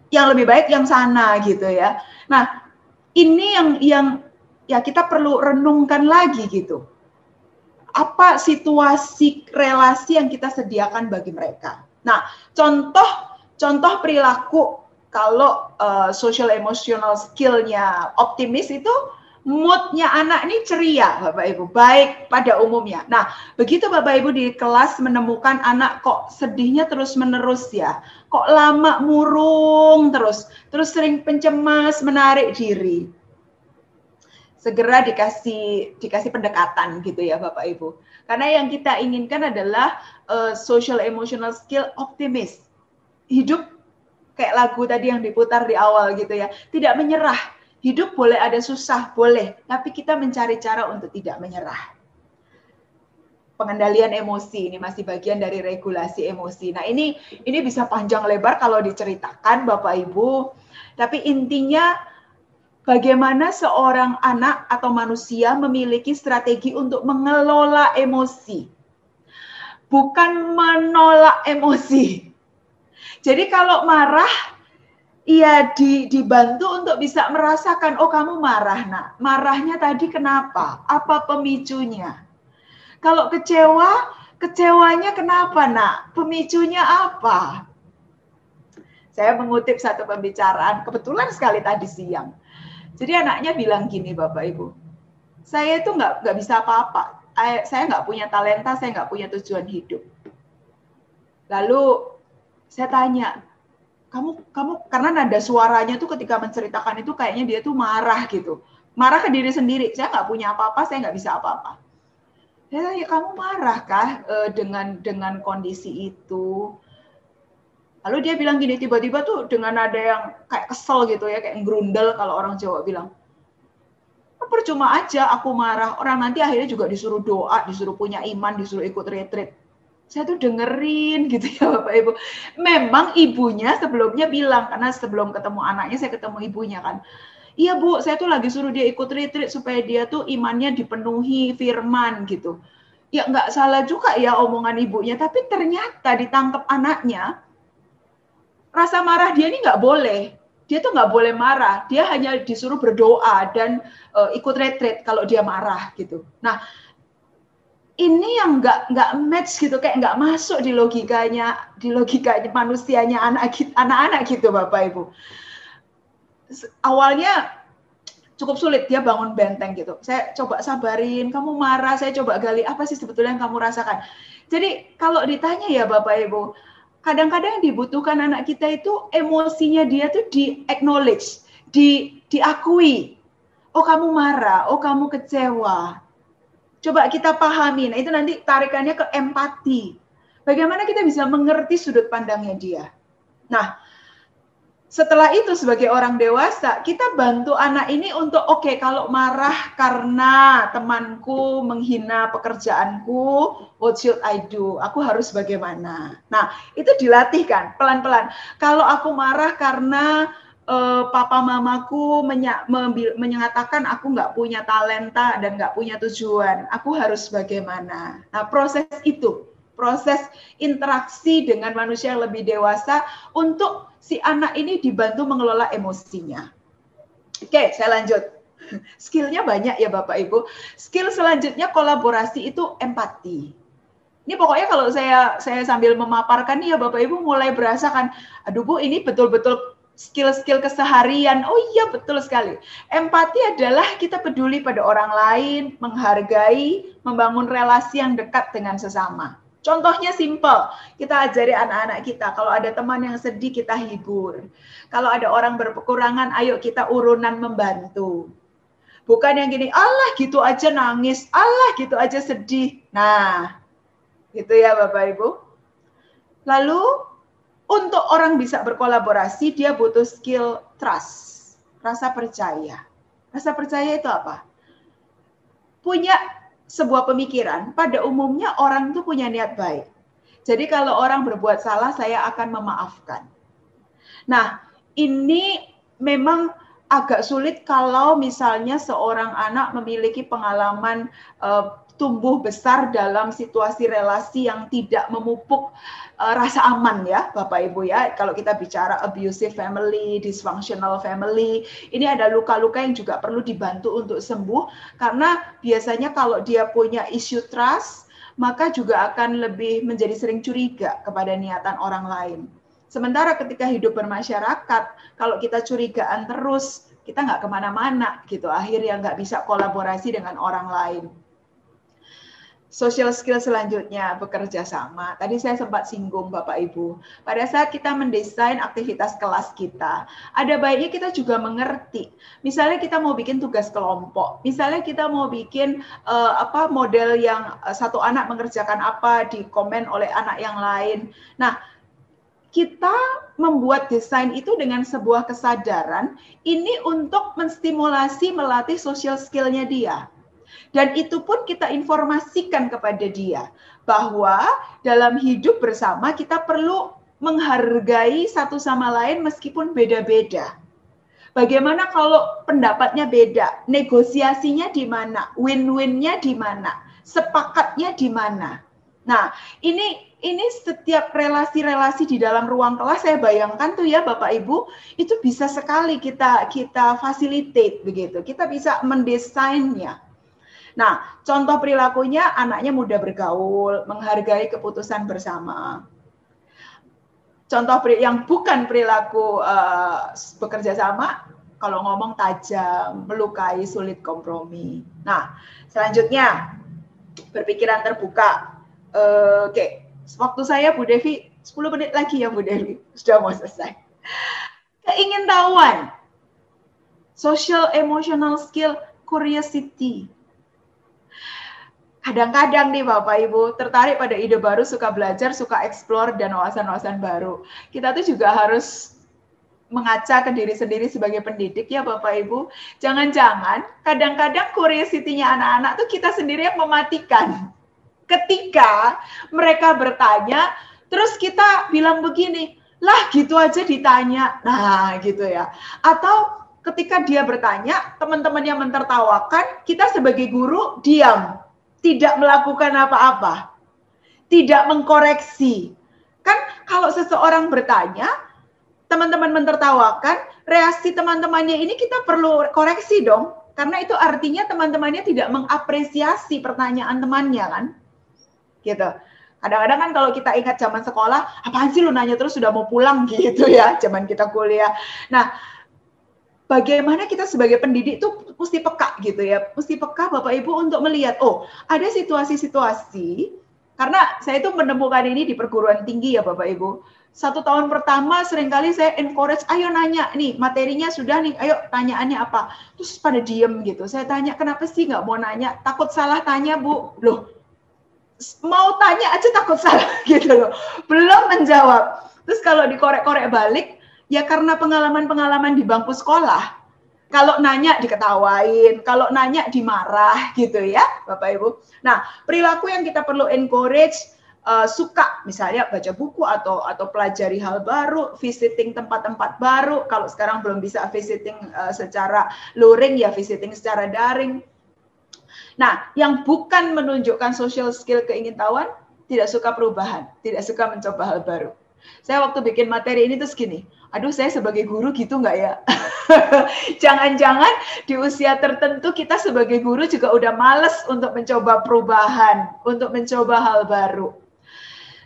Yang lebih baik yang sana gitu ya. Nah, ini yang yang ya kita perlu renungkan lagi gitu. Apa situasi relasi yang kita sediakan bagi mereka? Nah, contoh contoh perilaku kalau uh, social emotional skillnya optimis itu moodnya anak ini ceria, Bapak Ibu, baik pada umumnya. Nah, begitu Bapak Ibu di kelas menemukan anak kok sedihnya terus menerus ya, kok lama murung terus, terus sering pencemas, menarik diri. Segera dikasih dikasih pendekatan gitu ya Bapak Ibu. Karena yang kita inginkan adalah uh, social emotional skill optimis. Hidup kayak lagu tadi yang diputar di awal gitu ya, tidak menyerah Hidup boleh ada susah, boleh, tapi kita mencari cara untuk tidak menyerah. Pengendalian emosi ini masih bagian dari regulasi emosi. Nah, ini ini bisa panjang lebar kalau diceritakan Bapak Ibu, tapi intinya bagaimana seorang anak atau manusia memiliki strategi untuk mengelola emosi. bukan menolak emosi. Jadi kalau marah, ia di, dibantu untuk bisa merasakan, oh kamu marah nak. Marahnya tadi kenapa? Apa pemicunya? Kalau kecewa, kecewanya kenapa nak? Pemicunya apa? Saya mengutip satu pembicaraan, kebetulan sekali tadi siang. Jadi anaknya bilang gini Bapak Ibu, saya itu nggak nggak bisa apa-apa. Saya nggak punya talenta, saya nggak punya tujuan hidup. Lalu saya tanya, kamu kamu karena nada suaranya tuh ketika menceritakan itu kayaknya dia tuh marah gitu, marah ke diri sendiri. Saya nggak punya apa-apa, saya nggak bisa apa-apa. Saya tanya, kamu marah kah eh, dengan dengan kondisi itu? Lalu dia bilang gini, tiba-tiba tuh dengan ada yang kayak kesel gitu ya, kayak gerundel kalau orang Jawa bilang, percuma aja aku marah. Orang nanti akhirnya juga disuruh doa, disuruh punya iman, disuruh ikut retreat. Saya tuh dengerin gitu ya Bapak Ibu. Memang ibunya sebelumnya bilang, karena sebelum ketemu anaknya saya ketemu ibunya kan. Iya Bu, saya tuh lagi suruh dia ikut retreat supaya dia tuh imannya dipenuhi firman gitu. Ya nggak salah juga ya omongan ibunya, tapi ternyata ditangkap anaknya, rasa marah dia ini nggak boleh dia tuh nggak boleh marah, dia hanya disuruh berdoa dan uh, ikut retreat kalau dia marah gitu. Nah, ini yang nggak nggak match gitu, kayak nggak masuk di logikanya, di logikanya manusianya anak anak-anak gitu, bapak ibu. Awalnya cukup sulit dia bangun benteng gitu. Saya coba sabarin, kamu marah, saya coba gali apa sih sebetulnya yang kamu rasakan. Jadi kalau ditanya ya bapak ibu, kadang-kadang yang dibutuhkan anak kita itu emosinya dia tuh di acknowledge, di diakui. Oh kamu marah, oh kamu kecewa. Coba kita pahami. Nah itu nanti tarikannya ke empati. Bagaimana kita bisa mengerti sudut pandangnya dia. Nah, setelah itu sebagai orang dewasa kita bantu anak ini untuk oke okay, kalau marah karena temanku menghina pekerjaanku what should I do aku harus bagaimana nah itu dilatih kan pelan-pelan kalau aku marah karena uh, papa mamaku menya menyatakan aku nggak punya talenta dan nggak punya tujuan aku harus bagaimana nah proses itu proses interaksi dengan manusia yang lebih dewasa untuk si anak ini dibantu mengelola emosinya. Oke, saya lanjut. Skillnya banyak ya Bapak Ibu. Skill selanjutnya kolaborasi itu empati. Ini pokoknya kalau saya saya sambil memaparkan nih ya Bapak Ibu mulai berasa kan, aduh Bu ini betul-betul skill-skill keseharian. Oh iya betul sekali. Empati adalah kita peduli pada orang lain, menghargai, membangun relasi yang dekat dengan sesama. Contohnya simple, kita ajari anak-anak kita, kalau ada teman yang sedih kita hibur. Kalau ada orang berkekurangan, ayo kita urunan membantu. Bukan yang gini, Allah gitu aja nangis, Allah gitu aja sedih. Nah, gitu ya Bapak Ibu. Lalu, untuk orang bisa berkolaborasi, dia butuh skill trust, rasa percaya. Rasa percaya itu apa? Punya sebuah pemikiran, pada umumnya orang itu punya niat baik. Jadi kalau orang berbuat salah, saya akan memaafkan. Nah, ini memang agak sulit kalau misalnya seorang anak memiliki pengalaman uh, tumbuh besar dalam situasi relasi yang tidak memupuk uh, rasa aman ya Bapak Ibu ya. Kalau kita bicara abusive family, dysfunctional family, ini ada luka-luka yang juga perlu dibantu untuk sembuh karena biasanya kalau dia punya isu trust maka juga akan lebih menjadi sering curiga kepada niatan orang lain. Sementara ketika hidup bermasyarakat, kalau kita curigaan terus, kita nggak ke mana-mana gitu. Akhirnya nggak bisa kolaborasi dengan orang lain. Social skill selanjutnya bekerja sama. Tadi saya sempat singgung Bapak Ibu. Pada saat kita mendesain aktivitas kelas kita, ada baiknya kita juga mengerti. Misalnya kita mau bikin tugas kelompok, misalnya kita mau bikin uh, apa model yang uh, satu anak mengerjakan apa di komen oleh anak yang lain. Nah, kita membuat desain itu dengan sebuah kesadaran ini untuk menstimulasi melatih social skillnya dia dan itu pun kita informasikan kepada dia bahwa dalam hidup bersama kita perlu menghargai satu sama lain meskipun beda-beda. Bagaimana kalau pendapatnya beda? Negosiasinya di mana? Win-winnya di mana? Sepakatnya di mana? Nah, ini ini setiap relasi-relasi di dalam ruang kelas saya bayangkan tuh ya Bapak Ibu, itu bisa sekali kita kita facilitate begitu. Kita bisa mendesainnya. Nah, contoh perilakunya anaknya mudah bergaul, menghargai keputusan bersama. Contoh yang bukan perilaku uh, bekerja sama, kalau ngomong tajam, melukai, sulit kompromi. Nah, selanjutnya berpikiran terbuka. Uh, Oke, okay. waktu saya Bu Devi 10 menit lagi ya Bu Devi, sudah mau selesai. Keingintahuan, social emotional skill, curiosity, kadang-kadang nih Bapak Ibu tertarik pada ide baru, suka belajar, suka explore dan wawasan-wawasan baru. Kita tuh juga harus mengaca ke diri sendiri sebagai pendidik ya Bapak Ibu. Jangan-jangan kadang-kadang curiosity-nya anak-anak tuh kita sendiri yang mematikan. Ketika mereka bertanya, terus kita bilang begini, lah gitu aja ditanya. Nah gitu ya. Atau ketika dia bertanya, teman-teman yang mentertawakan, kita sebagai guru diam tidak melakukan apa-apa, tidak mengkoreksi. Kan kalau seseorang bertanya, teman-teman mentertawakan, reaksi teman-temannya ini kita perlu koreksi dong, karena itu artinya teman-temannya tidak mengapresiasi pertanyaan temannya kan, gitu. Kadang-kadang kan kalau kita ingat zaman sekolah, apaan sih lu nanya terus sudah mau pulang gitu ya, zaman kita kuliah. Nah, bagaimana kita sebagai pendidik itu mesti peka gitu ya, mesti peka Bapak Ibu untuk melihat, oh ada situasi-situasi, karena saya itu menemukan ini di perguruan tinggi ya Bapak Ibu. Satu tahun pertama sering kali saya encourage, ayo nanya nih materinya sudah nih, ayo tanyaannya apa. Terus pada diem gitu, saya tanya kenapa sih nggak mau nanya, takut salah tanya Bu. Loh, mau tanya aja takut salah gitu loh, belum menjawab. Terus kalau dikorek-korek balik, Ya karena pengalaman-pengalaman di bangku sekolah. Kalau nanya diketawain, kalau nanya dimarah gitu ya, Bapak Ibu. Nah, perilaku yang kita perlu encourage uh, suka misalnya baca buku atau atau pelajari hal baru, visiting tempat-tempat baru. Kalau sekarang belum bisa visiting uh, secara luring ya visiting secara daring. Nah, yang bukan menunjukkan social skill keingintahuan tidak suka perubahan, tidak suka mencoba hal baru. Saya waktu bikin materi ini terus gini, aduh saya sebagai guru gitu nggak ya? Jangan-jangan di usia tertentu kita sebagai guru juga udah males untuk mencoba perubahan, untuk mencoba hal baru.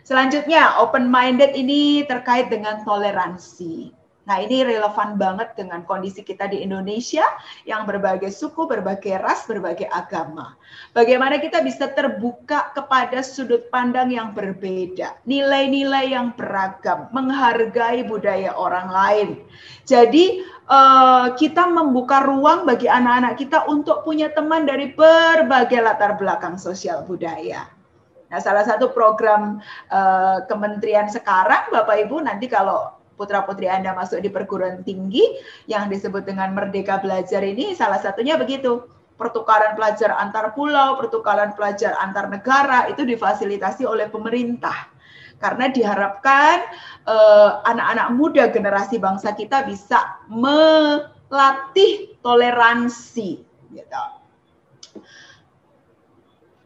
Selanjutnya, open-minded ini terkait dengan toleransi. Nah, ini relevan banget dengan kondisi kita di Indonesia yang berbagai suku, berbagai ras, berbagai agama. Bagaimana kita bisa terbuka kepada sudut pandang yang berbeda, nilai-nilai yang beragam, menghargai budaya orang lain. Jadi, uh, kita membuka ruang bagi anak-anak kita untuk punya teman dari berbagai latar belakang sosial budaya. Nah, salah satu program uh, kementerian sekarang, Bapak Ibu, nanti kalau putra-putri Anda masuk di perguruan tinggi yang disebut dengan Merdeka Belajar ini salah satunya begitu. Pertukaran pelajar antar pulau, pertukaran pelajar antar negara itu difasilitasi oleh pemerintah. Karena diharapkan eh, anak-anak eh, muda generasi bangsa kita bisa melatih toleransi. Gitu.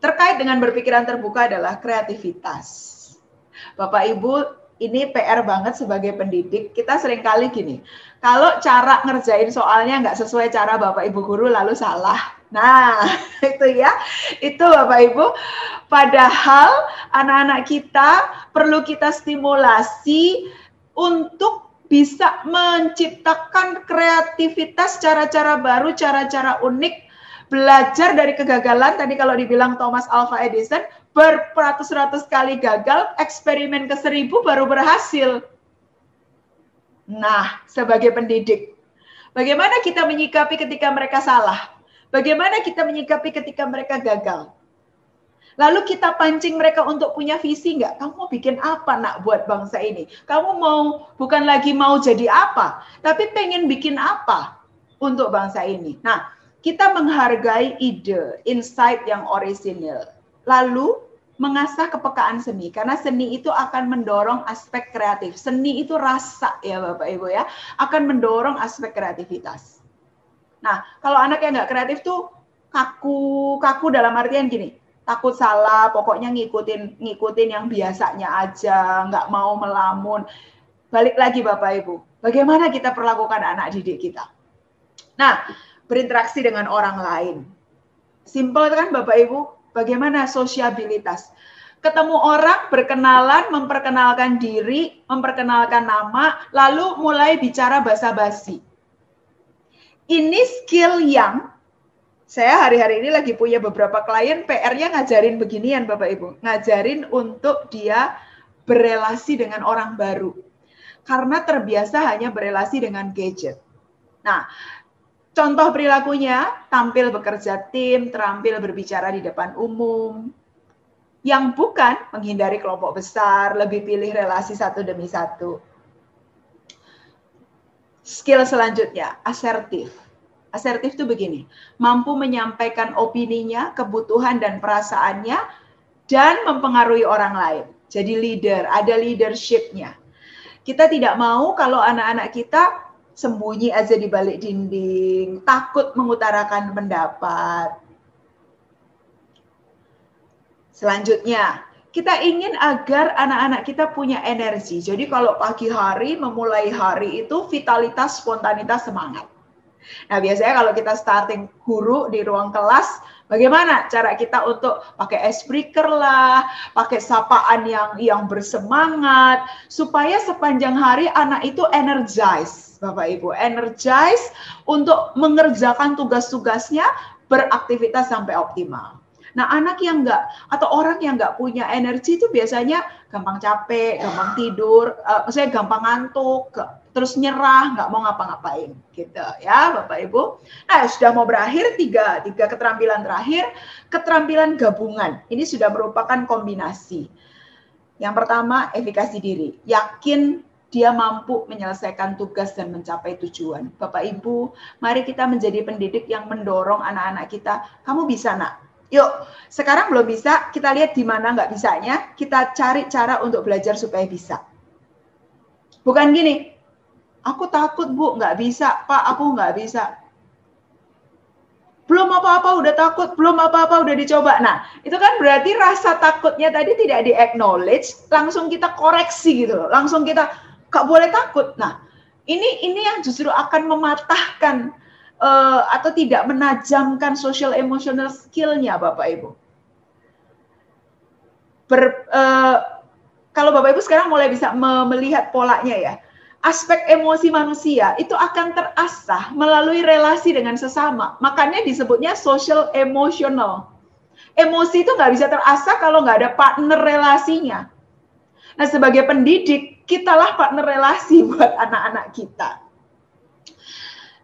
Terkait dengan berpikiran terbuka adalah kreativitas. Bapak Ibu ini PR banget sebagai pendidik. Kita sering kali gini, kalau cara ngerjain soalnya nggak sesuai cara Bapak Ibu guru lalu salah. Nah, itu ya, itu Bapak Ibu. Padahal anak-anak kita perlu kita stimulasi untuk bisa menciptakan kreativitas cara-cara baru, cara-cara unik, belajar dari kegagalan. Tadi kalau dibilang Thomas Alva Edison, berperatus-ratus kali gagal, eksperimen ke seribu baru berhasil. Nah, sebagai pendidik, bagaimana kita menyikapi ketika mereka salah? Bagaimana kita menyikapi ketika mereka gagal? Lalu kita pancing mereka untuk punya visi nggak? Kamu mau bikin apa nak buat bangsa ini? Kamu mau bukan lagi mau jadi apa, tapi pengen bikin apa untuk bangsa ini? Nah, kita menghargai ide, insight yang orisinil. Lalu mengasah kepekaan seni karena seni itu akan mendorong aspek kreatif. Seni itu rasa ya Bapak Ibu ya, akan mendorong aspek kreativitas. Nah, kalau anak yang nggak kreatif tuh kaku, kaku dalam artian gini, takut salah, pokoknya ngikutin ngikutin yang biasanya aja, nggak mau melamun. Balik lagi Bapak Ibu, bagaimana kita perlakukan anak didik kita? Nah, berinteraksi dengan orang lain. Simple kan Bapak Ibu, bagaimana sosiabilitas? Ketemu orang, berkenalan, memperkenalkan diri, memperkenalkan nama, lalu mulai bicara basa-basi. Ini skill yang saya hari-hari ini lagi punya beberapa klien PR-nya ngajarin beginian Bapak Ibu, ngajarin untuk dia berelasi dengan orang baru. Karena terbiasa hanya berelasi dengan gadget. Nah, contoh perilakunya tampil bekerja tim, terampil berbicara di depan umum. Yang bukan menghindari kelompok besar, lebih pilih relasi satu demi satu. Skill selanjutnya, asertif Asertif itu begini, mampu menyampaikan opininya, kebutuhan dan perasaannya, dan mempengaruhi orang lain. Jadi leader, ada leadershipnya. Kita tidak mau kalau anak-anak kita sembunyi aja di balik dinding, takut mengutarakan pendapat. Selanjutnya, kita ingin agar anak-anak kita punya energi. Jadi kalau pagi hari memulai hari itu vitalitas, spontanitas, semangat. Nah, biasanya kalau kita starting guru di ruang kelas, bagaimana cara kita untuk pakai icebreaker lah, pakai sapaan yang yang bersemangat supaya sepanjang hari anak itu energize, Bapak Ibu, energize untuk mengerjakan tugas-tugasnya beraktivitas sampai optimal. Nah, anak yang enggak atau orang yang enggak punya energi itu biasanya gampang capek, gampang tidur, uh, maksudnya gampang ngantuk, terus nyerah, nggak mau ngapa-ngapain, gitu ya, Bapak Ibu. Nah, sudah mau berakhir tiga tiga keterampilan terakhir, keterampilan gabungan. Ini sudah merupakan kombinasi. Yang pertama, efikasi diri, yakin dia mampu menyelesaikan tugas dan mencapai tujuan. Bapak Ibu, mari kita menjadi pendidik yang mendorong anak-anak kita. Kamu bisa, nak. Yuk, sekarang belum bisa, kita lihat di mana nggak bisanya, kita cari cara untuk belajar supaya bisa. Bukan gini, aku takut bu, nggak bisa, pak, aku nggak bisa. Belum apa-apa udah takut, belum apa-apa udah dicoba. Nah, itu kan berarti rasa takutnya tadi tidak di acknowledge, langsung kita koreksi gitu loh, langsung kita nggak boleh takut. Nah, ini ini yang justru akan mematahkan uh, atau tidak menajamkan social emotional skillnya Bapak Ibu. Ber, uh, kalau Bapak Ibu sekarang mulai bisa melihat polanya ya, aspek emosi manusia itu akan terasah melalui relasi dengan sesama. Makanya disebutnya social emotional. Emosi itu nggak bisa terasah kalau nggak ada partner relasinya. Nah, sebagai pendidik, kitalah partner relasi buat anak-anak kita.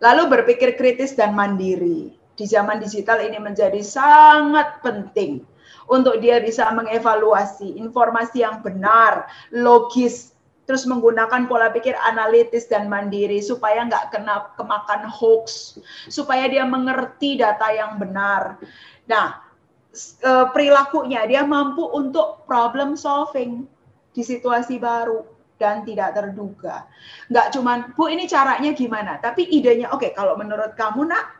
Lalu berpikir kritis dan mandiri. Di zaman digital ini menjadi sangat penting untuk dia bisa mengevaluasi informasi yang benar, logis, terus menggunakan pola pikir analitis dan mandiri supaya nggak kena kemakan hoax, supaya dia mengerti data yang benar. Nah, eh, perilakunya dia mampu untuk problem solving di situasi baru dan tidak terduga. Nggak cuman, Bu ini caranya gimana? Tapi idenya, oke okay, kalau menurut kamu nak,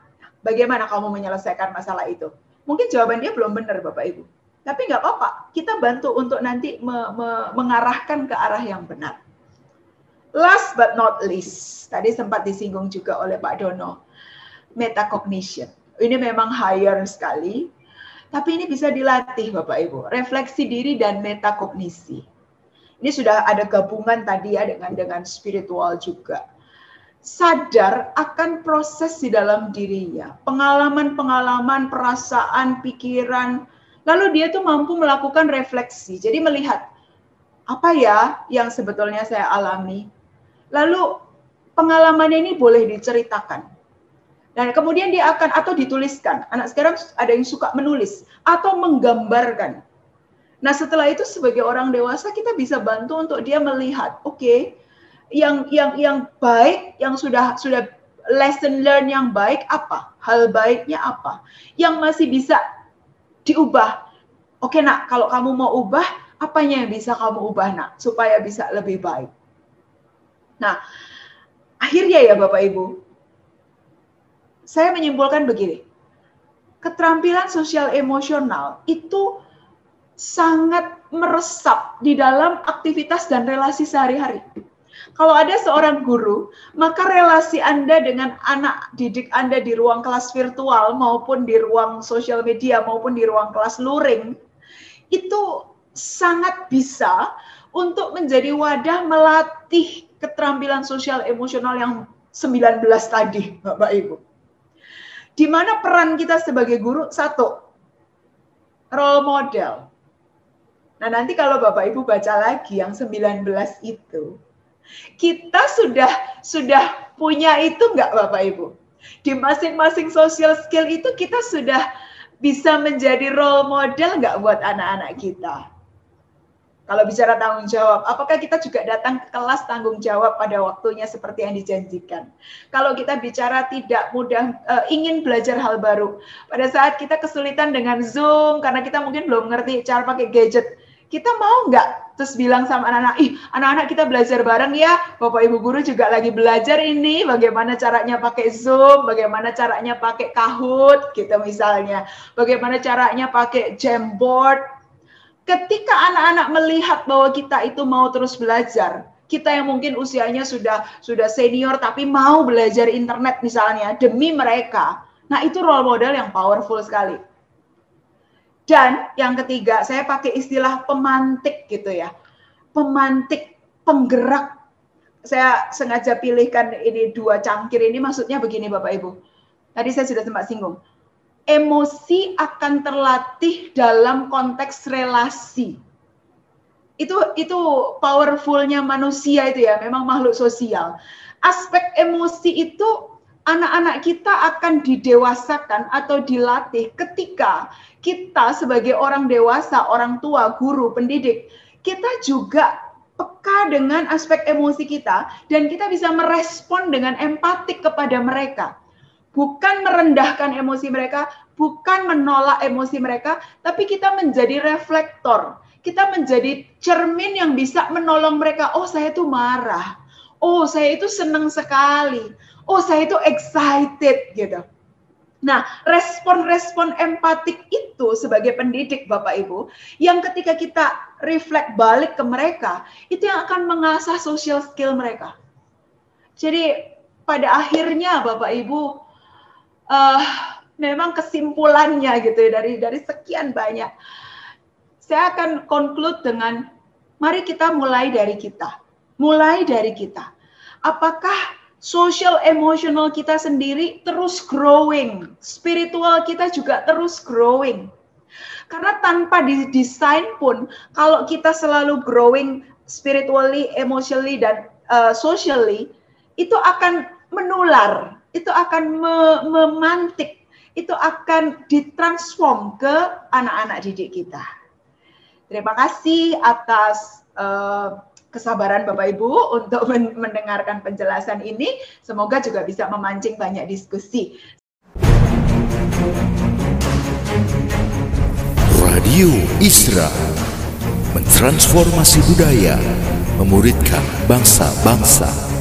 bagaimana kamu menyelesaikan masalah itu? Mungkin jawaban dia belum benar Bapak Ibu. Tapi nggak apa-apa, kita bantu untuk nanti me me mengarahkan ke arah yang benar. Last but not least, tadi sempat disinggung juga oleh Pak Dono, metacognition. Ini memang higher sekali, tapi ini bisa dilatih Bapak Ibu. Refleksi diri dan metakognisi ini sudah ada gabungan tadi ya dengan dengan spiritual juga. Sadar akan proses di dalam dirinya, pengalaman-pengalaman, perasaan, pikiran, lalu dia tuh mampu melakukan refleksi. Jadi melihat apa ya yang sebetulnya saya alami. Lalu pengalamannya ini boleh diceritakan. Dan kemudian dia akan atau dituliskan. Anak sekarang ada yang suka menulis atau menggambarkan. Nah, setelah itu sebagai orang dewasa kita bisa bantu untuk dia melihat, oke, okay, yang yang yang baik, yang sudah sudah lesson learn yang baik apa? Hal baiknya apa? Yang masih bisa diubah. Oke, Nak, kalau kamu mau ubah, apanya yang bisa kamu ubah, Nak, supaya bisa lebih baik. Nah, akhirnya ya Bapak Ibu, saya menyimpulkan begini. keterampilan sosial emosional itu sangat meresap di dalam aktivitas dan relasi sehari-hari. Kalau ada seorang guru, maka relasi Anda dengan anak didik Anda di ruang kelas virtual maupun di ruang sosial media maupun di ruang kelas luring itu sangat bisa untuk menjadi wadah melatih keterampilan sosial emosional yang 19 tadi, Bapak Ibu. Di mana peran kita sebagai guru? Satu, role model. Nah, nanti kalau Bapak Ibu baca lagi yang 19 itu, kita sudah sudah punya itu enggak Bapak Ibu? Di masing-masing social skill itu kita sudah bisa menjadi role model enggak buat anak-anak kita? Kalau bicara tanggung jawab, apakah kita juga datang ke kelas tanggung jawab pada waktunya seperti yang dijanjikan? Kalau kita bicara tidak mudah uh, ingin belajar hal baru, pada saat kita kesulitan dengan Zoom karena kita mungkin belum ngerti cara pakai gadget, kita mau nggak? Terus bilang sama anak-anak, ih anak-anak kita belajar bareng ya, bapak ibu guru juga lagi belajar ini, bagaimana caranya pakai Zoom, bagaimana caranya pakai Kahoot, gitu misalnya, bagaimana caranya pakai Jamboard. Ketika anak-anak melihat bahwa kita itu mau terus belajar, kita yang mungkin usianya sudah sudah senior tapi mau belajar internet misalnya demi mereka, nah itu role model yang powerful sekali dan yang ketiga, saya pakai istilah pemantik gitu ya. Pemantik penggerak. Saya sengaja pilihkan ini dua cangkir ini maksudnya begini Bapak Ibu. Tadi saya sudah sempat singgung. Emosi akan terlatih dalam konteks relasi. Itu itu powerfulnya manusia itu ya, memang makhluk sosial. Aspek emosi itu anak-anak kita akan didewasakan atau dilatih ketika kita sebagai orang dewasa, orang tua, guru, pendidik, kita juga peka dengan aspek emosi kita dan kita bisa merespon dengan empatik kepada mereka. Bukan merendahkan emosi mereka, bukan menolak emosi mereka, tapi kita menjadi reflektor. Kita menjadi cermin yang bisa menolong mereka. Oh, saya itu marah. Oh, saya itu senang sekali. Oh, saya itu excited gitu. Nah, respon-respon empatik itu sebagai pendidik Bapak Ibu, yang ketika kita reflect balik ke mereka, itu yang akan mengasah social skill mereka. Jadi pada akhirnya Bapak Ibu, uh, memang kesimpulannya gitu ya dari dari sekian banyak, saya akan conclude dengan mari kita mulai dari kita, mulai dari kita. Apakah social emotional kita sendiri terus growing, spiritual kita juga terus growing. Karena tanpa didesain pun, kalau kita selalu growing spiritually, emotionally, dan uh, socially, itu akan menular, itu akan me memantik, itu akan ditransform ke anak-anak didik kita. Terima kasih atas uh, kesabaran Bapak Ibu untuk mendengarkan penjelasan ini. Semoga juga bisa memancing banyak diskusi. Radio Isra mentransformasi budaya, memuridkan bangsa-bangsa.